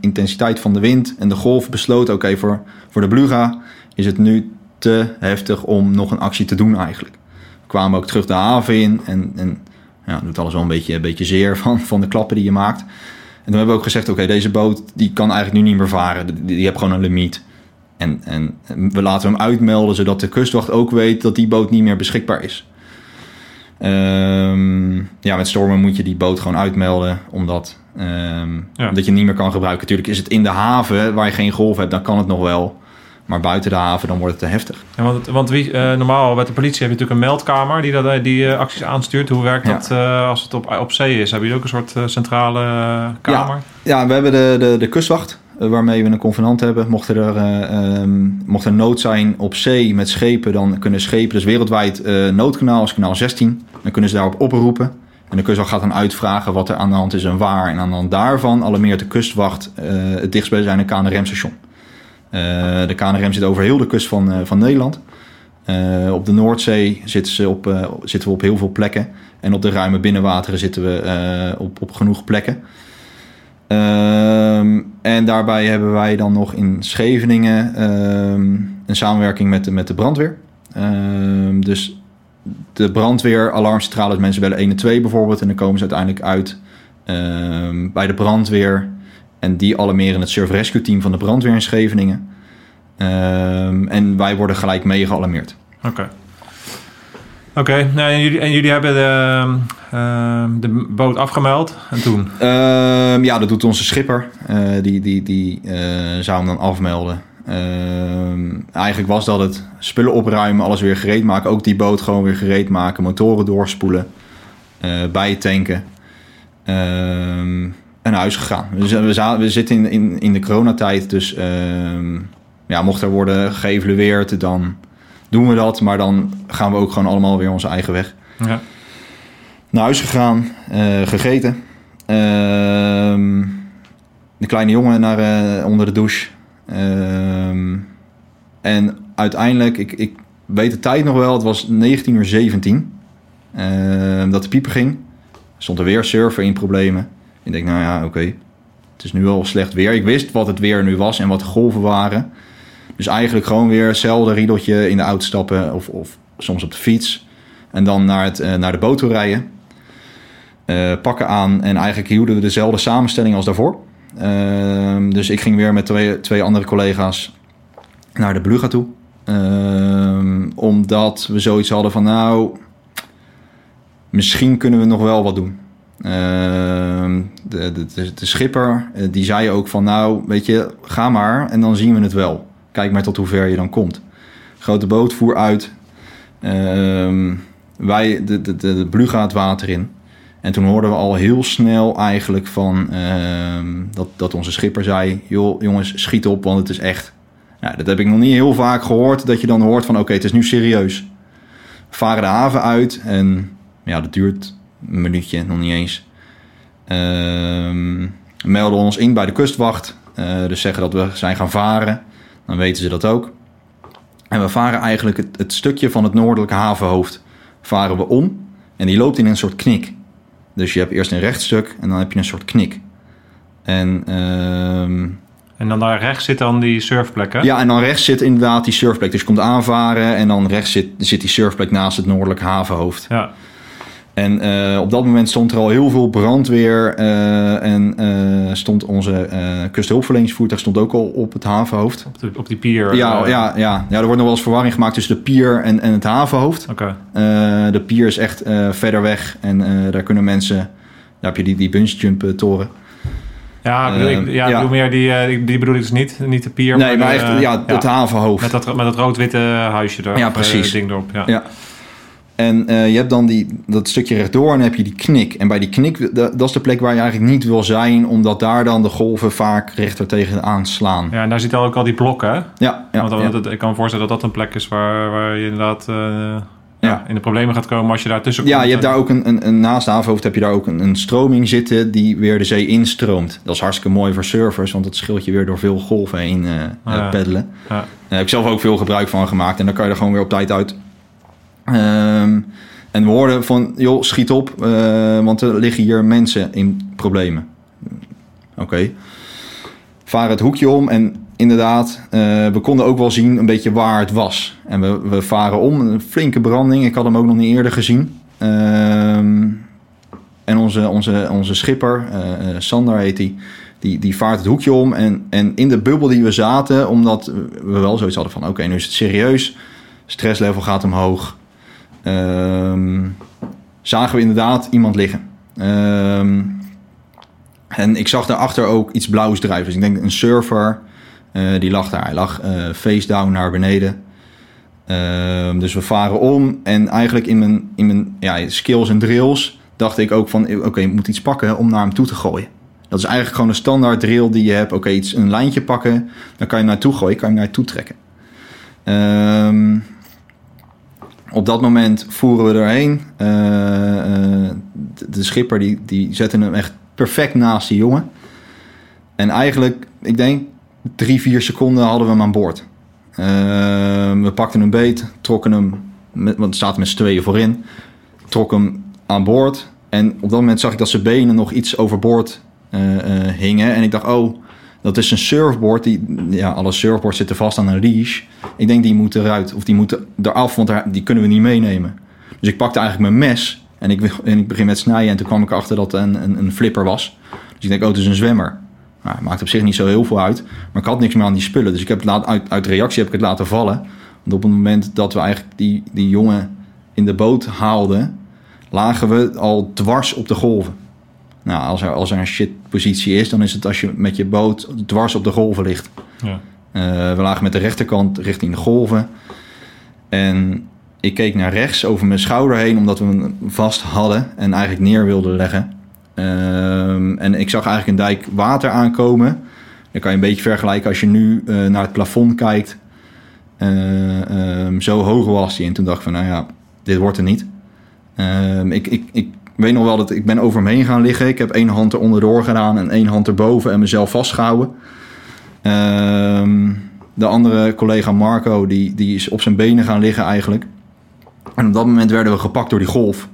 intensiteit van de wind en de golf besloten... oké, okay, voor, voor de Bluga is het nu te heftig om nog een actie te doen eigenlijk. We kwamen ook terug de haven in en, en ja, doet alles wel een beetje, een beetje zeer van, van de klappen die je maakt. En toen hebben we ook gezegd, oké, okay, deze boot die kan eigenlijk nu niet meer varen. Die, die heeft gewoon een limiet. En, en we laten hem uitmelden, zodat de kustwacht ook weet dat die boot niet meer beschikbaar is. Um, ja, met stormen moet je die boot gewoon uitmelden, omdat, um, ja. omdat je hem niet meer kan gebruiken. Natuurlijk is het in de haven waar je geen golf hebt, dan kan het nog wel. Maar buiten de haven, dan wordt het te heftig. Ja, want want wie, uh, normaal bij de politie heb je natuurlijk een meldkamer die dat, die uh, acties aanstuurt. Hoe werkt dat ja. uh, als het op, op zee is? Hebben jullie ook een soort centrale kamer? Ja. ja, we hebben de, de, de kustwacht waarmee we een convenant hebben. Mocht er, um, mocht er nood zijn op zee met schepen, dan kunnen schepen, dus wereldwijd noodkanaal is kanaal 16. Dan kunnen ze daarop oproepen. En de kustwacht gaat dan uitvragen wat er aan de hand is en waar. En aan de hand daarvan alarmeert de kustwacht het dichtstbijzijnde KNRM-station. Uh, de KNRM zit over heel de kust van, uh, van Nederland. Uh, op de Noordzee zitten, ze op, zitten we op heel veel plekken. En op de ruime binnenwateren zitten we op, op genoeg plekken. Ehm, en daarbij hebben wij dan nog in Scheveningen um, een samenwerking met de, met de brandweer. Ehm, dus de brandweer, alarmcentrales, mensen bellen 1 en 2 bijvoorbeeld. En dan komen ze uiteindelijk uit bij de brandweer. En die alarmeren het Surf Rescue Team van de brandweer in Scheveningen. Um, en wij worden gelijk mee gealarmeerd. Oké. Okay. Oké, nou, en, jullie, en jullie hebben de, ehm, de boot afgemeld. En toen? Ehm, ja, dat doet onze schipper. Eh, die die, die eh, zou hem dan afmelden. Ehm, eigenlijk was dat het spullen opruimen, alles weer gereed maken. Ook die boot gewoon weer gereed maken, motoren doorspoelen, eh bijtanken. Ehm, naar huis gegaan. We, we, we zitten in, in, in de coronatijd, dus ehm, ja, mocht er worden geëvalueerd, dan doen we dat. Maar dan gaan we ook gewoon allemaal weer onze eigen weg Ja. naar huis gegaan, eh, gegeten. Ehm, de kleine jongen naar, eh, onder de douche. Ehm, en uiteindelijk, ik, ik weet de tijd nog wel, het was 19 uur 17 ehm, dat de pieper ging. Stond er weer surfer in problemen. Ik denk, nou ja, oké. Het is nu al slecht weer. Ik wist wat het weer nu was en wat de golven waren. Dus eigenlijk gewoon weer hetzelfde riedeltje in de auto stappen of, of soms op de fiets. En dan naar, het, eh, naar de boot rijden. Eh, pakken aan en eigenlijk hielden we dezelfde samenstelling als daarvoor. Ehm, dus ik ging weer met twee, twee andere collega's naar de Beluga toe. Ehm, omdat we zoiets hadden van nou, misschien kunnen we nog wel wat doen. De, de, de, schipper eh, die zei ook van nou, weet je, ga maar en dan zien we het wel. Kijk maar tot hoe ver je dan komt. Grote boot voer uit. Ehm, wij, de, de, de, de water in. En toen hoorden we al heel snel eigenlijk van ehm, dat, dat onze schipper zei: joh, jongens, schiet op, want het is echt. Nou, dat heb ik nog niet heel vaak gehoord. Dat je dan hoort van: oké, het is nu serieus. Varen de haven uit en ja, dat duurt een minuutje, nog niet eens. Ehm melden ons in bij de kustwacht. Eh, dus zeggen dat we zijn gaan varen. Dan weten ze dat ook. En we varen eigenlijk het, het stukje van het noordelijke havenhoofd varen we om. En die loopt in een soort knik. Dus je hebt eerst een rechtstuk en dan heb je een soort knik. En ehm, En dan daar rechts zit dan die surfplek, hè? ja, en dan rechts zit inderdaad die surfplek. Dus je komt aanvaren en dan rechts zit, zit die surfplek naast het noordelijke havenhoofd. Ja. En eh, op dat moment stond er al heel veel brandweer. eh, en eh, stond onze kusthulpverleningsvoertuig stond ook al op het havenhoofd. Op, de, op die pier. Ja, ja, ja. ja, er wordt nog wel eens verwarring gemaakt tussen de pier en, en het havenhoofd. Oké. De pier is echt verder weg en daar kunnen mensen... Daar heb je die, die bungee jump toren. Ja, ik bedoel, ik, ja, bedoel meer die, die, bedoel ik dus niet. Niet de pier. nee, maar echt ja, het havenhoofd. Met dat, met dat rood-witte huisje er. Ja, precies. ding erop. Ja. Ja. En eh, je hebt dan die, dat stukje rechtdoor en dan heb je die knik. En bij die knik, da- dat is de plek waar je eigenlijk niet wil zijn... omdat daar dan de golven vaak rechter tegenaan slaan. Ja, en daar zitten ook al die blokken, hè? Ja, ja, Want dan- ja. dat- ik kan me voorstellen dat dat een plek is waar, waar je inderdaad eh, ja. In de problemen gaat komen als je daar tussen komt. Ja, je hebt daar ook een, een, een naast de havenhoofd heb je daar ook een, een stroming zitten die weer de zee instroomt. Dat is hartstikke mooi voor surfers, want dat scheelt je weer door veel golven heen eh, eh, Ja. peddelen. Ja. Daar heb ik zelf ook veel gebruik van gemaakt en dan kan je er gewoon weer op tijd uit. Ehm, en we hoorden van, joh, schiet op, eh, want er liggen hier mensen in problemen. Oké. Varen het hoekje om en inderdaad, eh, we konden ook wel zien een beetje waar het was. En we, we varen om, een flinke branding. Ik had hem ook nog niet eerder gezien. Ehm, en onze, onze, onze schipper, eh, Sander heet die, die, die vaart het hoekje om. En, en in de bubbel die we zaten, omdat we wel zoiets hadden van... oké, nu is het serieus, stresslevel gaat omhoog. Ehm, zagen we inderdaad iemand liggen. Ehm, en ik zag daarachter ook iets blauws drijven. Dus ik denk een surfer, eh, die lag daar. Hij lag eh, face down naar beneden. Ehm, dus we varen om. En eigenlijk in mijn, in mijn ja, skills en drills dacht ik ook van... oké, ik moet iets pakken om naar hem toe te gooien. Dat is eigenlijk gewoon een standaard drill die je hebt. Oké, iets een lijntje pakken. Dan kan je hem naartoe gooien, kan je hem naar je toe trekken. Ehm, op dat moment voeren we erheen. Eh, eh, de, schipper die, die zette hem echt perfect naast die jongen. En eigenlijk, ik denk, drie, vier seconden hadden we hem aan boord. Ehm, we pakten hem beet, trokken hem, met, want er zaten met z'n tweeën voorin, trok hem aan boord. En op dat moment zag ik dat zijn benen nog iets overboord eh, eh, hingen. En ik dacht, oh, dat is een surfboard. Die, ja, alle surfboards zitten vast aan een leash. Ik denk, die moeten eruit. Of die moeten eraf, want die kunnen we niet meenemen. Dus ik pakte eigenlijk mijn mes. En ik, en ik begin met snijden. En toen kwam ik achter dat een, een, een flipper was. Dus ik denk, oh, het is een zwemmer. Nou, maakt op zich niet zo heel veel uit. Maar ik had niks meer aan die spullen. Dus ik heb het laat, uit, uit reactie heb ik het laten vallen. Want op het moment dat we eigenlijk die, die jongen in de boot haalden, lagen we al dwars op de golven. Nou, als er, als er een shitpositie is, dan is het als je met je boot dwars op de golven ligt. Ja. Eh, we lagen met de rechterkant richting de golven. En ik keek naar rechts over mijn schouder heen, omdat we hem vast hadden en eigenlijk neer wilden leggen. Ehm, en ik zag eigenlijk een dijk water aankomen. Dan kan je een beetje vergelijken als je nu eh, naar het plafond kijkt. Eh, ehm, zo hoog was hij. En toen dacht ik van, nou ja, dit wordt er niet. Ehm, ik, ik, ik weet nog wel dat ik ben over hem heen gaan liggen. Ik heb één hand er onderdoor gedaan en één hand erboven en mezelf vastgehouden. Ehm, de andere collega Marco, die, die is op zijn benen gaan liggen eigenlijk. En op dat moment werden we gepakt door die golf.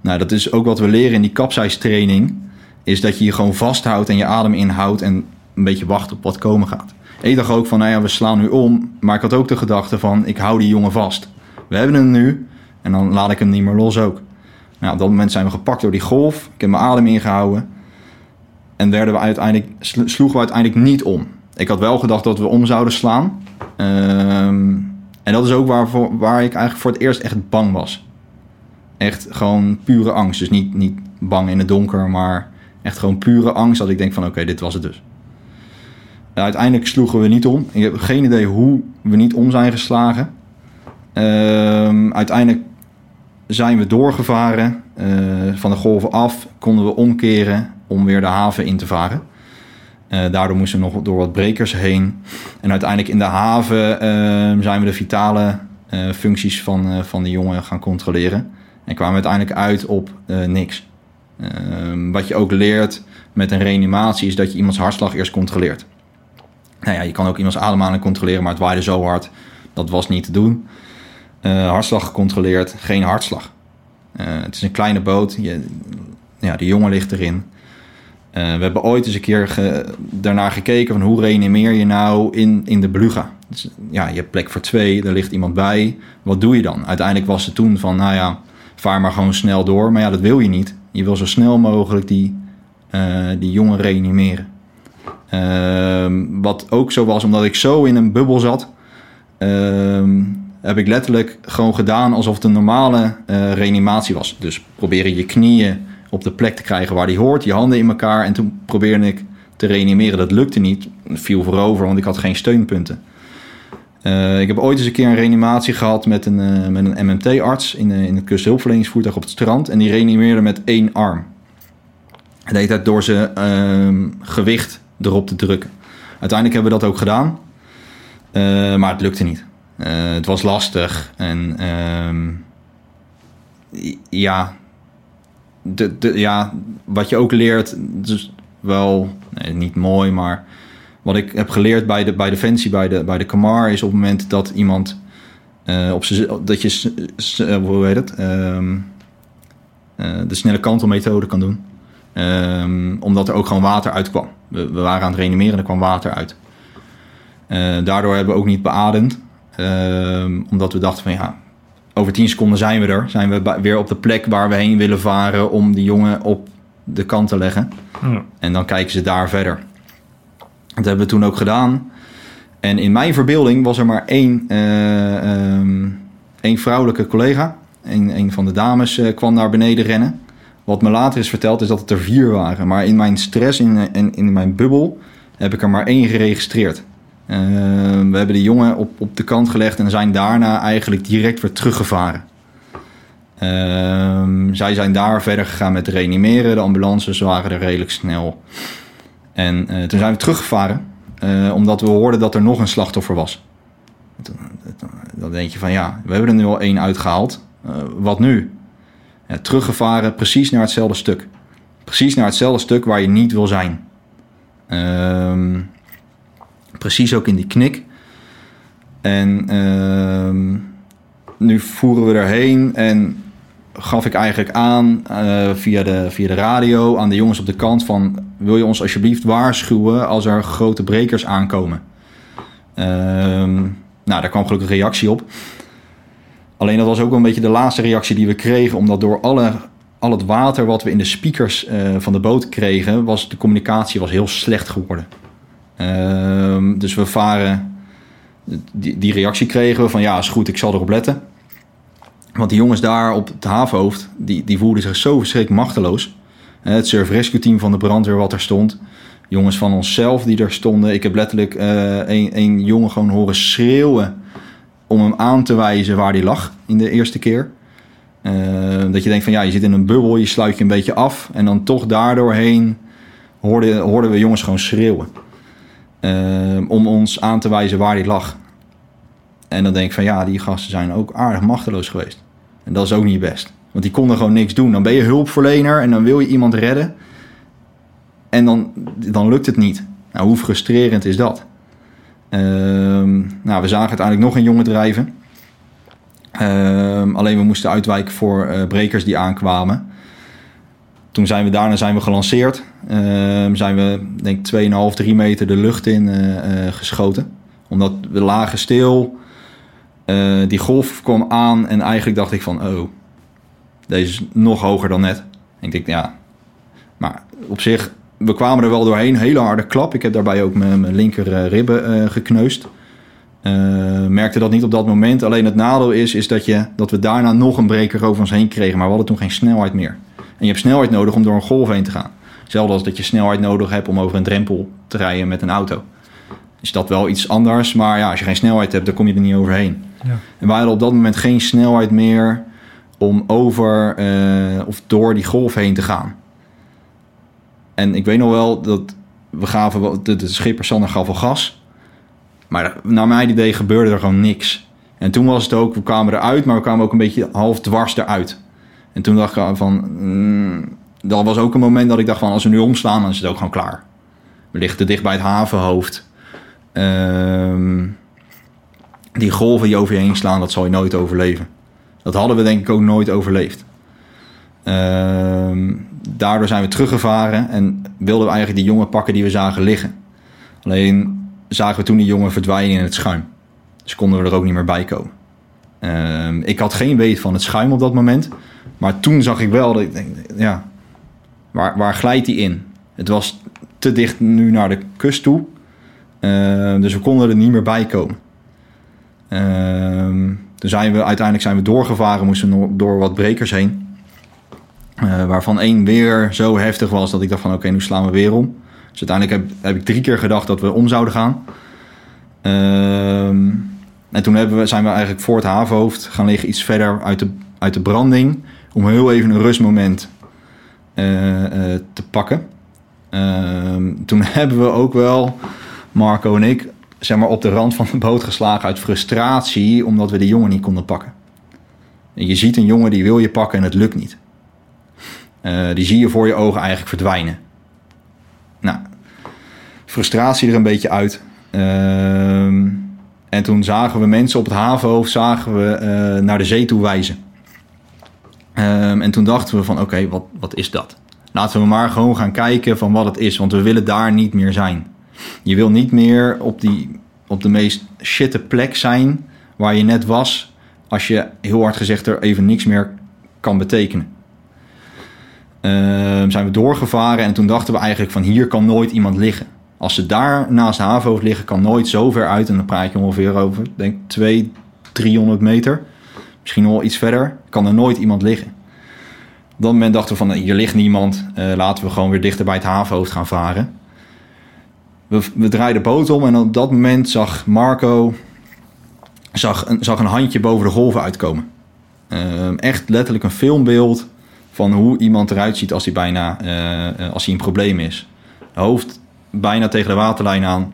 Nou, dat is ook wat we leren in die capsijstraining. Is dat je je gewoon vasthoudt en je adem inhoudt en een beetje wacht op wat komen gaat. Ik dacht ook van, nou ja, we slaan nu om. Maar ik had ook de gedachte van, ik hou die jongen vast. We hebben hem nu en dan laat ik hem niet meer los ook. Nou, op dat moment zijn we gepakt door die golf. Ik heb mijn adem ingehouden. En werden we uiteindelijk, sl- sloegen we uiteindelijk niet om. Ik had wel gedacht dat we om zouden slaan. Ehm, en dat is ook waarvoor, waar ik eigenlijk voor het eerst echt bang was. Echt gewoon pure angst. Dus niet, niet bang in het donker, maar echt gewoon pure angst. Dat ik denk van oké, dit was het dus. Uiteindelijk sloegen we niet om. Ik heb geen idee hoe we niet om zijn geslagen. Ehm, uiteindelijk zijn we doorgevaren. eh, van de golven af konden we omkeren om weer de haven in te varen. Eh, daardoor moesten we nog door wat brekers heen. En uiteindelijk in de haven ehm, zijn we de vitale eh, functies van, van de jongen gaan controleren. En kwamen uiteindelijk uit op niks. Ehm, wat je ook leert met een reanimatie is dat je iemands hartslag eerst controleert. Nou ja, je kan ook iemands ademhaling controleren, maar het waaide zo hard. Dat was niet te doen. Eh, hartslag gecontroleerd, geen hartslag. Eh, het is een kleine boot. Je, ja, de jongen ligt erin. Eh, we hebben ooit eens een keer ge- daarnaar gekeken van hoe reanimeer je nou in, in de beluga. Dus, ja, je hebt plek voor twee, er ligt iemand bij. Wat doe je dan? Uiteindelijk was het toen van, nou ja, vaar maar gewoon snel door. Maar ja, dat wil je niet. Je wil zo snel mogelijk die, die jongen reanimeren. Ehm, wat ook zo was, omdat ik zo in een bubbel zat, ehm, heb ik letterlijk gewoon gedaan alsof het een normale eh, reanimatie was. Dus proberen je knieën op de plek te krijgen waar die hoort, je handen in elkaar. En toen probeerde ik te reanimeren. Dat lukte niet. Het viel voorover, want ik had geen steunpunten. Eh, ik heb ooit eens een keer een reanimatie gehad met een, eh, met een MMT-arts in, in het kusthulpverleningsvoertuig op het strand. En die reanimeerde met één arm. Hij deed dat door zijn ehm, gewicht erop te drukken. Uiteindelijk hebben we dat ook gedaan. Maar het lukte niet. Eh, het was lastig. En ehm, ja, de, ja, wat je ook leert, dus wel niet mooi, maar wat ik heb geleerd bij de, bij Defensie, bij de, bij de Kamar, is op het moment dat iemand eh, op dat je, eh, hoe heet het, Ehm, eh, de snelle kantelmethode kan doen. Ehm, omdat er ook gewoon water uitkwam. We, we waren aan het reanimeren en er kwam water uit. Daardoor hebben we ook niet beademd. Ehm, omdat we dachten van ja, over 10 seconden zijn we er. Zijn we weer op de plek waar we heen willen varen om die jongen op de kant te leggen. Ja. En dan kijken ze daar verder. Dat hebben we toen ook gedaan. En in mijn verbeelding was er maar één, eh, ehm, één vrouwelijke collega. Een, een van de dames eh, kwam naar beneden rennen. Wat me later is verteld is dat het er vier waren. Maar in mijn stress, in, in, in mijn bubbel, heb ik er maar één geregistreerd. Eh, we hebben de jongen op, op de kant gelegd en zijn daarna eigenlijk direct weer teruggevaren. Ehm, zij zijn daar verder gegaan met reanimeren. De ambulances waren er redelijk snel. En eh, toen zijn we teruggevaren, eh, omdat we hoorden dat er nog een slachtoffer was. Dan denk je van ja, we hebben er nu al één uitgehaald. Eh, wat nu? Ja, teruggevaren precies naar hetzelfde stuk. Precies naar hetzelfde stuk waar je niet wil zijn. Ehm, precies ook in die knik. En ehm, nu voeren we erheen en gaf ik eigenlijk aan eh, via, de, via de radio aan de jongens op de kant van... wil je ons alsjeblieft waarschuwen als er grote brekers aankomen? Ehm, nou, daar kwam gelukkig een reactie op. Alleen dat was ook een beetje de laatste reactie die we kregen... omdat door alle, al het water wat we in de speakers eh, van de boot kregen... was de communicatie was heel slecht geworden. Ehm, dus we varen... Die, die reactie kregen we van ja, is goed, ik zal erop letten. Want die jongens daar op het havenhoofd, die, die voelden zich zo verschrikkelijk machteloos. Het surf rescue team van de brandweer wat er stond. Jongens van onszelf die er stonden. Ik heb letterlijk eh, een, jongen gewoon horen schreeuwen om hem aan te wijzen waar die lag in de eerste keer. Eh, dat je denkt van ja, je zit in een bubbel, je sluit je een beetje af. En dan toch daardoorheen hoorden, hoorden we jongens gewoon schreeuwen. Eh, om ons aan te wijzen waar die lag. En dan denk ik van ja, die gasten zijn ook aardig machteloos geweest. En dat is ook niet best. Want die konden gewoon niks doen. Dan ben je hulpverlener en dan wil je iemand redden. En dan, dan lukt het niet. Nou, hoe frustrerend is dat? Ehm, nou, we zagen uiteindelijk nog een jongen drijven. Ehm, alleen we moesten uitwijken voor eh, brekers die aankwamen. Toen zijn we daarna zijn we gelanceerd. Ehm, zijn we denk ik 2,5, 3 meter de lucht in eh, eh, geschoten. Omdat we lagen stil. Eh, die golf kwam aan en eigenlijk dacht ik van... Oh, deze is nog hoger dan net. Ik denk, ja... Maar op zich, we kwamen er wel doorheen. Hele harde klap. Ik heb daarbij ook mijn, mijn linker ribben gekneusd. Merkte dat niet op dat moment. Alleen het nadeel is, is dat, je, dat we daarna nog een breker over ons heen kregen. Maar we hadden toen geen snelheid meer. En je hebt snelheid nodig om door een golf heen te gaan. Hetzelfde als dat je snelheid nodig hebt om over een drempel te rijden met een auto. Is dat wel iets anders. Maar ja, als je geen snelheid hebt, dan kom je er niet overheen. Ja. En wij hadden op dat moment geen snelheid meer om over eh, of door die golf heen te gaan. En ik weet nog wel dat we gaven, de, de schipper Sander gaf wel gas. Maar naar mijn idee gebeurde er gewoon niks. En toen was het ook, we kwamen eruit, maar we kwamen ook een beetje half dwars eruit. En toen dacht ik van, mm, dat was ook een moment dat ik dacht van, als we nu omslaan, dan is het ook gewoon klaar. We liggen te dicht bij het havenhoofd. Ehm, die golven die over je heen slaan, dat zal je nooit overleven. Dat hadden we denk ik ook nooit overleefd. Ehm, daardoor zijn we teruggevaren en wilden we eigenlijk die jongen pakken die we zagen liggen. Alleen zagen we toen die jongen verdwijnen in het schuim. Dus konden we er ook niet meer bij komen. Ehm, ik had geen weet van het schuim op dat moment. Maar toen zag ik wel dat ik denk, ja, waar, waar glijdt die in? Het was te dicht nu naar de kust toe. Ehm, dus we konden er niet meer bij komen. Ehm, toen zijn we uiteindelijk zijn we doorgevaren, moesten we door wat brekers heen. Eh, waarvan één weer zo heftig was dat ik dacht van oké, nu slaan we weer om. Dus uiteindelijk heb, heb ik drie keer gedacht dat we om zouden gaan. Ehm, en toen we, zijn we eigenlijk voor het havenhoofd gaan liggen iets verder uit de, uit de branding. Om heel even een rustmoment eh, eh, te pakken. Ehm, toen hebben we ook wel, Marco en ik, zeg maar op de rand van de boot geslagen uit frustratie. Omdat we die jongen niet konden pakken. En je ziet een jongen die wil je pakken en het lukt niet. Eh, die zie je voor je ogen eigenlijk verdwijnen. Nou, frustratie er een beetje uit. Ehm, en toen zagen we mensen op het havenhoofd zagen we, naar de zee toe wijzen. Ehm, en toen dachten we van oké, wat, wat is dat? Laten we maar gewoon gaan kijken van wat het is. Want we willen daar niet meer zijn. Je wil niet meer op, die, op de meest shitte plek zijn waar je net was. Als je heel hard gezegd er even niks meer kan betekenen. Ehm, zijn we doorgevaren en toen dachten we eigenlijk van hier kan nooit iemand liggen. Als ze daar naast havenhoofd liggen, kan nooit zo ver uit. En dan praat je ongeveer over, denk 200, 300 meter. Misschien nog wel iets verder. Kan er nooit iemand liggen. Op dat moment dachten we van, hier ligt niemand. Eh, laten we gewoon weer dichter bij het havenhoofd gaan varen. We, we draaiden de boot om en op dat moment zag Marco zag een, zag een handje boven de golven uitkomen. Ehm, echt letterlijk een filmbeeld van hoe iemand eruit ziet als hij bijna eh, eh, als hij in probleem is. Hoofd bijna tegen de waterlijn aan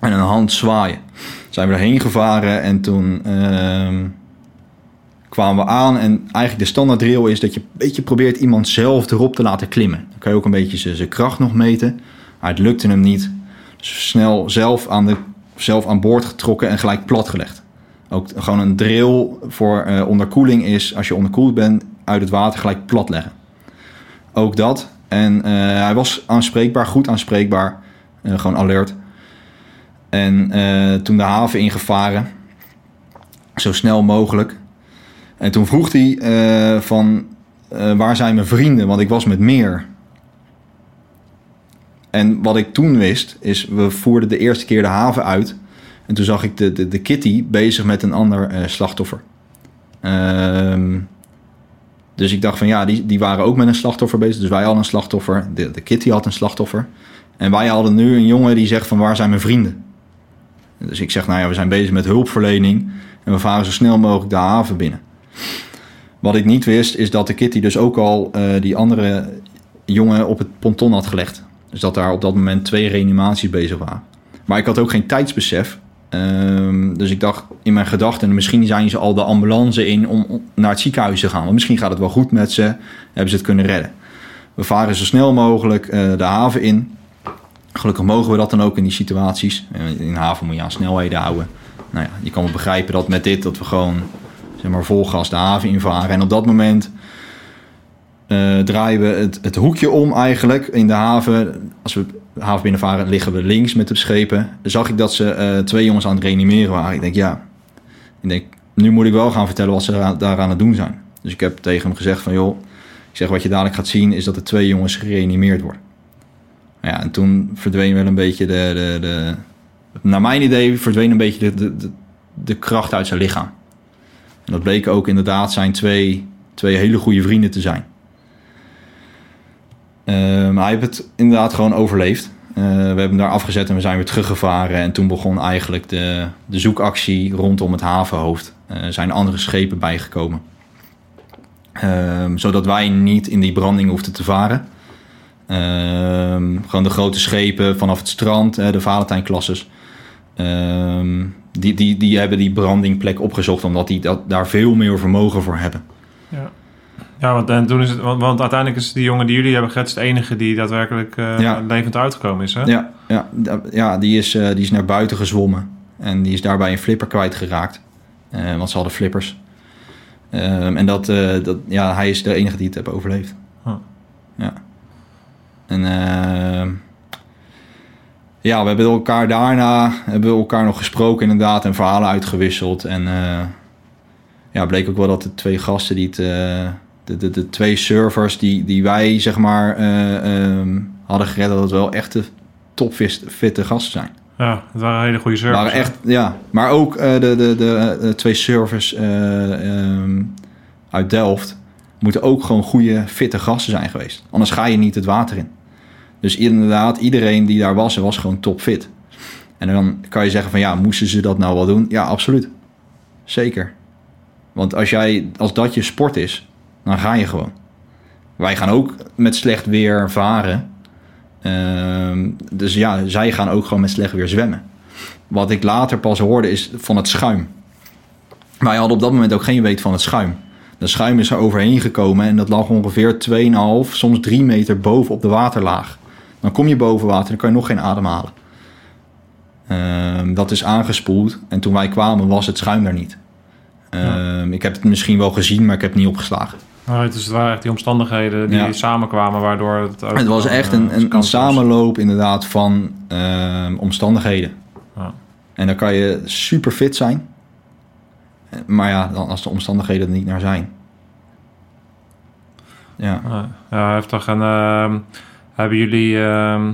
en een hand zwaaien. Zijn we erheen gevaren en toen ehm, kwamen we aan en eigenlijk de standaard drill is dat je een beetje probeert iemand zelf erop te laten klimmen. Dan kan je ook een beetje zijn- kracht nog meten, maar het lukte hem niet. Dus snel zelf aan, de, zelf aan boord getrokken en gelijk platgelegd. Ook gewoon een drill voor eh, onderkoeling is, als je onderkoeld bent, uit het water gelijk plat leggen. Ook dat. En eh, hij was aanspreekbaar, goed aanspreekbaar. Eh, gewoon alert. En toen de haven ingevaren. Zo snel mogelijk. En toen vroeg hij eh, van... eh, waar zijn mijn vrienden? Want ik was met meer. En wat ik toen wist, is... We voerden de eerste keer de haven uit. En toen zag ik de, de, de kitty bezig met een ander eh, slachtoffer. Ehm, dus ik dacht van ja, die, die waren ook met een slachtoffer bezig. Dus wij hadden een slachtoffer, de, de Kitty had een slachtoffer. En wij hadden nu een jongen die zegt van waar zijn mijn vrienden? Dus ik zeg nou ja, we zijn bezig met hulpverlening en we varen zo snel mogelijk de haven binnen. Wat ik niet wist is dat de Kitty dus ook al eh, die andere jongen op het ponton had gelegd. Dus dat daar op dat moment twee reanimaties bezig waren. Maar ik had ook geen tijdsbesef. Ehm, dus ik dacht in mijn gedachten, misschien zijn ze al de ambulance in om naar het ziekenhuis te gaan. Want misschien gaat het wel goed met ze, hebben ze het kunnen redden. We varen zo snel mogelijk eh, de haven in. Gelukkig mogen we dat dan ook in die situaties. In de haven moet je aan snelheden houden. Nou ja, je kan wel begrijpen dat met dit dat we gewoon zeg maar, vol gas de haven invaren. En op dat moment eh, draaien we het, het hoekje om eigenlijk in de haven. Als we de haven binnenvaren, liggen we links met de schepen. Zag ik dat ze eh, twee jongens aan het reanimeren waren. Ik denk, ja, ik denk, nu moet ik wel gaan vertellen wat ze daar, aan het doen zijn. Dus ik heb tegen hem gezegd van, joh, ik zeg wat je dadelijk gaat zien is dat er twee jongens gereanimeerd worden. Nou Ja, en toen verdween wel een beetje de, de, naar mijn idee verdween een beetje de, de, de kracht uit zijn lichaam. Dat bleken ook inderdaad zijn twee, twee hele goede vrienden te zijn. Eh, maar hij heeft het inderdaad gewoon overleefd. Eh, we hebben hem daar afgezet en we zijn weer teruggevaren. En toen begon eigenlijk de, de zoekactie rondom het havenhoofd. Er zijn andere schepen bijgekomen. Ehm, zodat wij niet in die branding hoefden te varen. Ehm, gewoon de grote schepen vanaf het strand, de Valentijnklasses. Ehm, die, die, die hebben die brandingplek opgezocht omdat die dat, daar veel meer vermogen voor hebben. Ja. Ja, want, en toen is het, want, want uiteindelijk is die jongen die jullie hebben gered... de enige die daadwerkelijk eh, Ja. levend uitgekomen is, hè? Ja, ja, ja die, is, eh, die is naar buiten gezwommen. En die is daarbij een flipper kwijtgeraakt. Eh want ze hadden flippers. Ehm, en dat, dat, ja, hij is de enige die het heeft overleefd. Huh. Ja. En ehm, ja, we hebben elkaar daarna hebben we elkaar nog gesproken inderdaad en verhalen uitgewisseld. En eh, ja, bleek ook wel dat de twee gasten die het, eh, de, de, de twee servers die, die wij zeg maar eh, ehm, hadden gered, dat het wel echte topfitte gasten zijn. Ja, het waren hele goede servers. waren echt, ja. Maar ook de, de, de, de twee servers eh, ehm, uit Delft moeten ook gewoon goede, fitte gasten zijn geweest. Anders ga je niet het water in. Dus inderdaad, iedereen die daar was, was gewoon topfit. En dan kan je zeggen van ja, moesten ze dat nou wel doen? Ja, absoluut. Zeker. Want als, jij, als dat je sport is, dan ga je gewoon. Wij gaan ook met slecht weer varen. Ehm, dus ja, zij gaan ook gewoon met slecht weer zwemmen. Wat ik later pas hoorde is van het schuim. Wij hadden op dat moment ook geen weet van het schuim. De schuim is er overheen gekomen en dat lag ongeveer 2,5, soms 3 meter boven op de waterlaag. Dan kom je boven water, dan kan je nog geen adem halen. Ehm, dat is aangespoeld en toen wij kwamen was het schuim daar niet. Ehm, Ik heb het misschien wel gezien, maar ik heb het niet opgeslagen. Nou, het, is, het waren echt die omstandigheden die Ja. samenkwamen waardoor het... ook Het was echt eh, een, een, een samenloop inderdaad van ehm, omstandigheden. Ja. En dan kan je super fit zijn. Maar ja, dan als de omstandigheden er niet naar zijn. Ja. Ja, heftig. En ehm, hebben jullie ehm,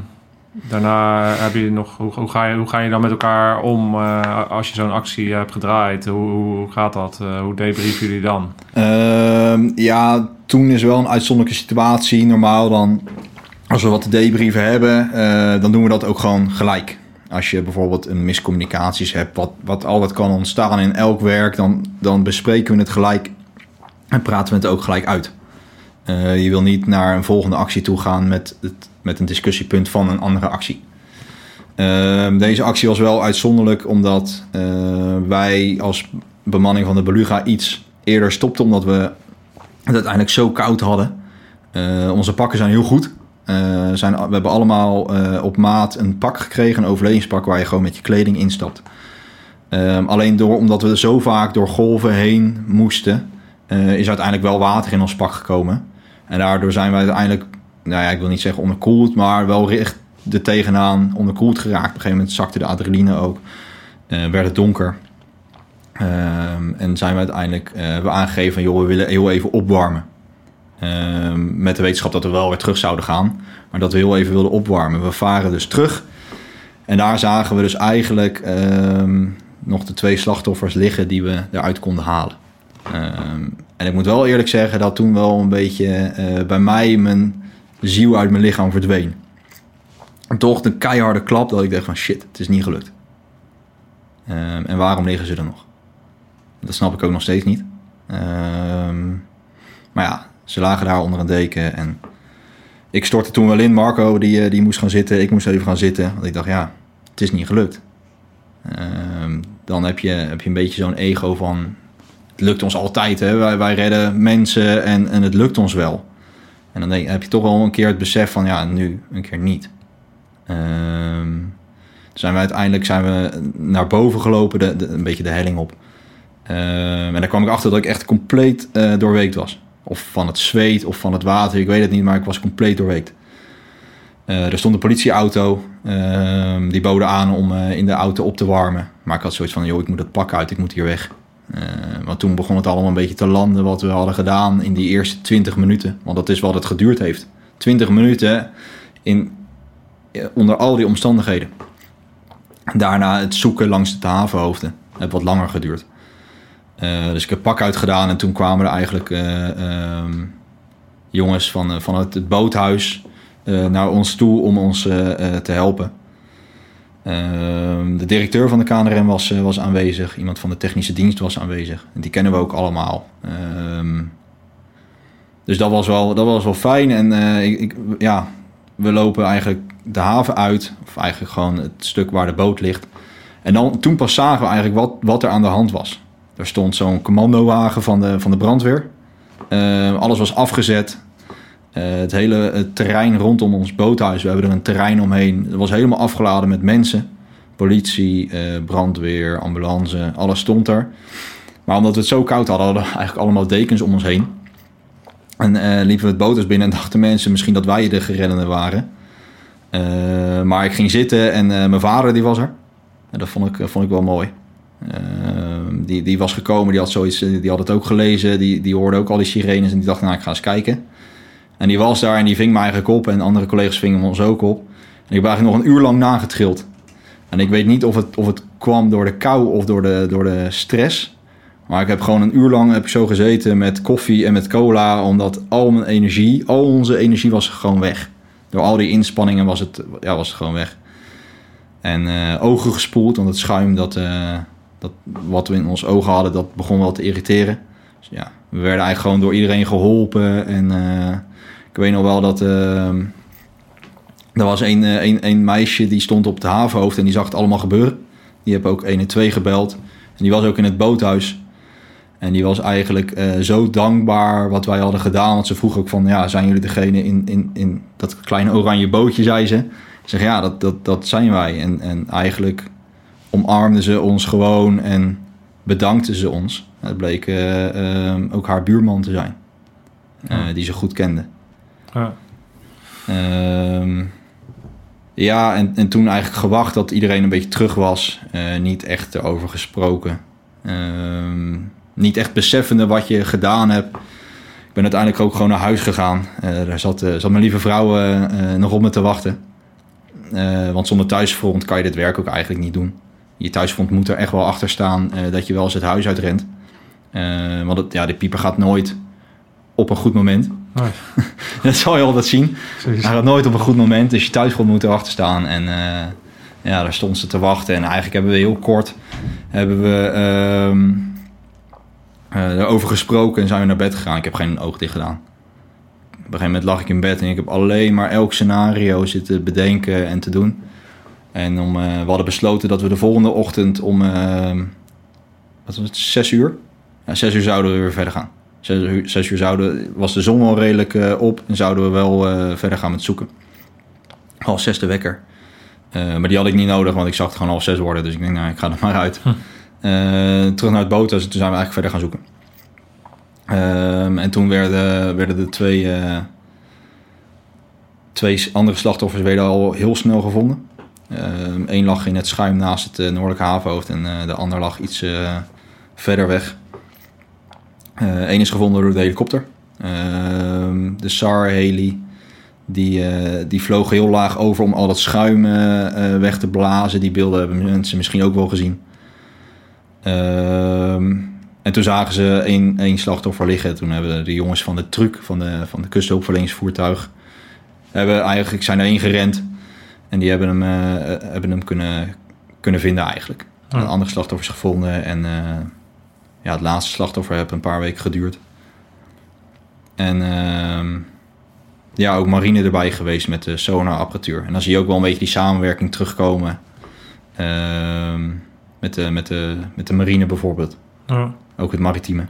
daarna, hebben jullie nog, hoe, ga je, hoe ga je dan met elkaar om eh, als je zo'n actie hebt gedraaid? Hoe, hoe gaat dat? Eh, hoe debriefen jullie dan? Ehm, ja, toen is wel een uitzonderlijke situatie. Normaal dan, als we wat te debrieven hebben, eh, dan doen we dat ook gewoon gelijk. Als je bijvoorbeeld een miscommunicaties hebt, wat, wat altijd kan ontstaan in elk werk, dan, dan bespreken we het gelijk en praten we het ook gelijk uit. Eh, je wil niet naar een volgende actie toe gaan met, met een discussiepunt van een andere actie. Ehm, deze actie was wel uitzonderlijk omdat eh, wij als bemanning van de Beluga iets eerder stopten omdat we het uiteindelijk zo koud hadden. Eh, onze pakken zijn heel goed. Zijn, we hebben allemaal op maat een pak gekregen, een overlevingspak waar je gewoon met je kleding instapt. Ehm, alleen door, omdat we zo vaak door golven heen moesten, eh, is uiteindelijk wel water in ons pak gekomen. En daardoor zijn we uiteindelijk, nou ja, ik wil niet zeggen onderkoeld, maar wel recht er tegenaan onderkoeld geraakt. Op een gegeven moment zakte de adrenaline ook. Eh, werd het donker. Ehm, en zijn we uiteindelijk hebben we aangegeven joh, we willen heel even opwarmen. Ehm, met de wetenschap dat we wel weer terug zouden gaan. Maar dat we heel even wilden opwarmen. We varen dus terug. En daar zagen we dus eigenlijk ehm, nog de twee slachtoffers liggen die we eruit konden halen. Ehm, en ik moet wel eerlijk zeggen dat toen wel een beetje eh, bij mij mijn ziel uit mijn lichaam verdween. En toch een keiharde klap dat ik dacht van shit, het is niet gelukt. Ehm, en waarom liggen ze er nog? Dat snap ik ook nog steeds niet. Ehm, maar ja, ze lagen daar onder een deken en ik stortte toen wel in. Marco die, eh, die moest gaan zitten, ik moest even gaan zitten. Want ik dacht ja, het is niet gelukt. Ehm, dan heb je, heb je een beetje zo'n ego van... Het lukt ons altijd, hè? Wij, redden mensen en, en het lukt ons wel. En dan heb je toch wel een keer het besef van... ja, nu een keer niet. Ehm, zijn we uiteindelijk zijn we naar boven gelopen, de, een beetje de helling op. Ehm, en daar kwam ik achter dat ik echt compleet uh, doorweekt was. Of van het zweet of van het water, ik weet het niet, maar ik was compleet doorweekt. Uh, er stond een politieauto. Uh, die boden aan om uh, in de auto op te warmen. Maar ik had zoiets van, joh, ik moet het pak uit, ik moet hier weg. Uh, want toen begon het allemaal een beetje te landen wat we hadden gedaan in die eerste 20 minuten. Want dat is wat het geduurd heeft. 20 minuten in, onder al die omstandigheden. Daarna het zoeken langs de havenhoofden. Het heeft wat langer geduurd. dus ik heb pak uitgedaan en toen kwamen er eigenlijk ehm, jongens van, van het, het boothuis naar ons toe om ons te helpen. Ehm, de directeur van de KNRM was, was aanwezig. Iemand van de technische dienst was aanwezig. En die kennen we ook allemaal. Ehm, dus dat was wel, dat was wel fijn. En ik, ik, ja, we lopen eigenlijk de haven uit. Of eigenlijk gewoon het stuk waar de boot ligt. En dan, toen pas zagen we eigenlijk wat, wat er aan de hand was. Er stond zo'n commandowagen van de, van de brandweer. Uh, alles was afgezet. Uh, het hele terrein rondom ons boothuis, we hebben er een terrein omheen. Het was helemaal afgeladen met mensen. Politie, uh, brandweer, ambulance, alles stond er. Maar omdat we het zo koud hadden, hadden we eigenlijk allemaal dekens om ons heen. En uh, liepen we het boothuis binnen en dachten mensen misschien dat wij de gereddenden waren. maar ik ging zitten en mijn vader die was er. En dat vond ik, vond ik wel mooi. die, die was gekomen, die had, zoiets, die had het ook gelezen. Die, die hoorde ook al die sirenes en die dacht, nou ik ga eens kijken. En die was daar en die ving me eigenlijk op. En andere collega's vingen ons ook op. En ik heb eigenlijk nog een uur lang nagetrild. En ik weet niet of het, of het kwam door de kou of door de, door de stress. Maar ik heb gewoon een uur lang heb ik zo gezeten met koffie en met cola. Omdat al mijn energie, al onze energie was gewoon weg. Door al die inspanningen was het, ja, was gewoon weg. En uh, ogen gespoeld, want het schuim dat, uh, dat, wat we in ons ogen hadden, dat begon wel te irriteren. Dus ja, we werden eigenlijk gewoon door iedereen geholpen. En uh, ik weet nog wel dat. Uh, er was een, een, een meisje die stond op het havenhoofd en die zag het allemaal gebeuren. Die heb ook 1 en 2 gebeld. En die was ook in het boothuis. En die was eigenlijk uh, zo dankbaar wat wij hadden gedaan. Want ze vroeg ook van, ja, zijn jullie degene in, in, in dat kleine oranje bootje, zei ze. Ik zeg, ja, dat, dat, dat zijn wij. En, en eigenlijk omarmden ze ons gewoon en bedankten ze ons. Het bleek uh, uh, ook haar buurman te zijn. Ja. Die ze goed kende. Ja. Um, ja, en, en toen eigenlijk gewacht dat iedereen een beetje terug was. Uh, niet echt erover gesproken. Um, niet echt beseffende wat je gedaan hebt. Ik ben uiteindelijk ook gewoon naar huis gegaan. Uh, daar zat, uh, zat mijn lieve vrouw nog op me te wachten. want zonder thuisfront kan je dit werk ook eigenlijk niet doen. Je thuisfront moet er echt wel achter staan dat je wel eens het huis uitrent. want het, ja, de pieper gaat nooit op een goed moment. Dat zal je altijd zien. Hij gaat nooit op een goed moment. Dus je thuisgrond moet erachter staan. En uh, ja, daar stond ze te wachten. En eigenlijk hebben we heel kort hebben we, uh, uh, erover gesproken en zijn we naar bed gegaan. Ik heb geen oog dicht gedaan. Op een gegeven moment lag ik in bed en ik heb alleen maar elk scenario zitten bedenken en te doen. En om, we hadden besloten dat we de volgende ochtend om ehm, wat was het, zes uur? Ja, zes uur zouden we weer verder gaan. Zes uur, zes uur zouden, was de zon al redelijk uh, op en zouden we wel uh, verder gaan met zoeken. Half zes de wekker. Uh, maar die had ik niet nodig, want ik zag het gewoon half zes worden. Dus ik denk, nou, ik ga er maar uit. Hm. terug naar het boot, dus toen zijn we eigenlijk verder gaan zoeken. Ehm, en toen werden, werden de twee, twee andere slachtoffers werden al heel snel gevonden. Eén ehm, lag in het schuim naast het noordelijke havenhoofd en de ander lag iets verder weg. Eén uh, is gevonden door de helikopter. Uh, de SAR-heli. Die, uh, die vloog heel laag over om al dat schuim eh, weg te blazen. Die beelden hebben mensen misschien ook wel gezien. Ehm, En toen zagen ze één, één slachtoffer liggen. Toen hebben de jongens van de truck, van de, van de kusthulpverleningsvoertuig... Hebben eigenlijk zijn erheen gerend. En die hebben hem, eh, hebben hem kunnen, kunnen vinden eigenlijk. Een andere slachtoffer is gevonden. En eh, ja, het laatste slachtoffer heeft een paar weken geduurd. En ehm, ja, ook marine erbij geweest met de sonarapparatuur. En dan zie je ook wel een beetje die samenwerking terugkomen. ehm, met, de, met, de, met de marine bijvoorbeeld. Ja. Ook het maritieme.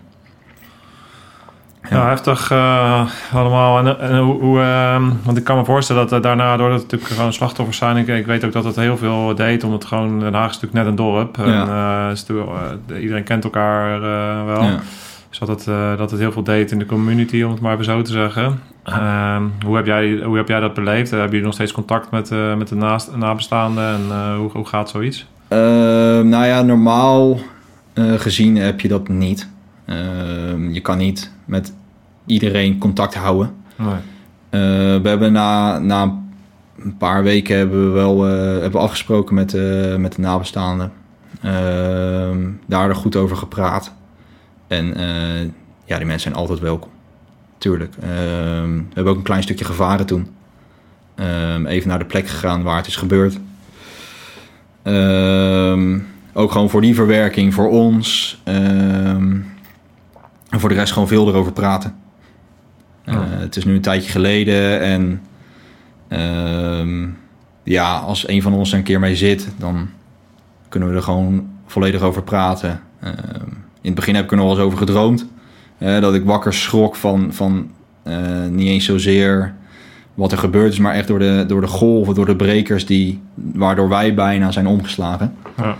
Ja, heftig eh, allemaal. En, en hoe, hoe, ehm, want ik kan me voorstellen dat eh, daarna, doordat het natuurlijk gewoon slachtoffers zijn, ik, ik weet ook dat het heel veel deed, omdat het gewoon, Den Haag is natuurlijk net een dorp. En, eh, eh, iedereen kent elkaar eh, wel. Ja. Dus dat het, eh, dat het heel veel deed in de community, om het maar even zo te zeggen. Ehm, hoe, heb jij, hoe heb jij dat beleefd? Hebben jullie nog steeds contact met, eh, met de naast, nabestaanden? En eh, hoe, hoe gaat zoiets? Ehm, nou ja, normaal eh, gezien heb je dat niet. Ehm, je kan niet met iedereen contact houden. Nee. Eh, we hebben na, na een paar weken hebben we wel eh, hebben afgesproken met, de met de nabestaanden. Ehm, daar goed over gepraat. En eh, ja, die mensen zijn altijd welkom. Tuurlijk. Ehm, we hebben ook een klein stukje gevaren toen. Even naar de plek gegaan waar het is gebeurd. Ook gewoon voor die verwerking, voor ons. Ehm, en voor de rest gewoon veel erover praten. Ja. Eh, het is nu een tijdje geleden en ehm, ja, als een van ons er een keer mee zit, dan kunnen we er gewoon volledig over praten. Ehm, in het begin heb ik er nog wel eens over gedroomd. dat ik wakker schrok van, van eh, niet eens zozeer wat er gebeurd is, maar echt door de, door de golven, door de brekers die, waardoor wij bijna zijn omgeslagen. Ja.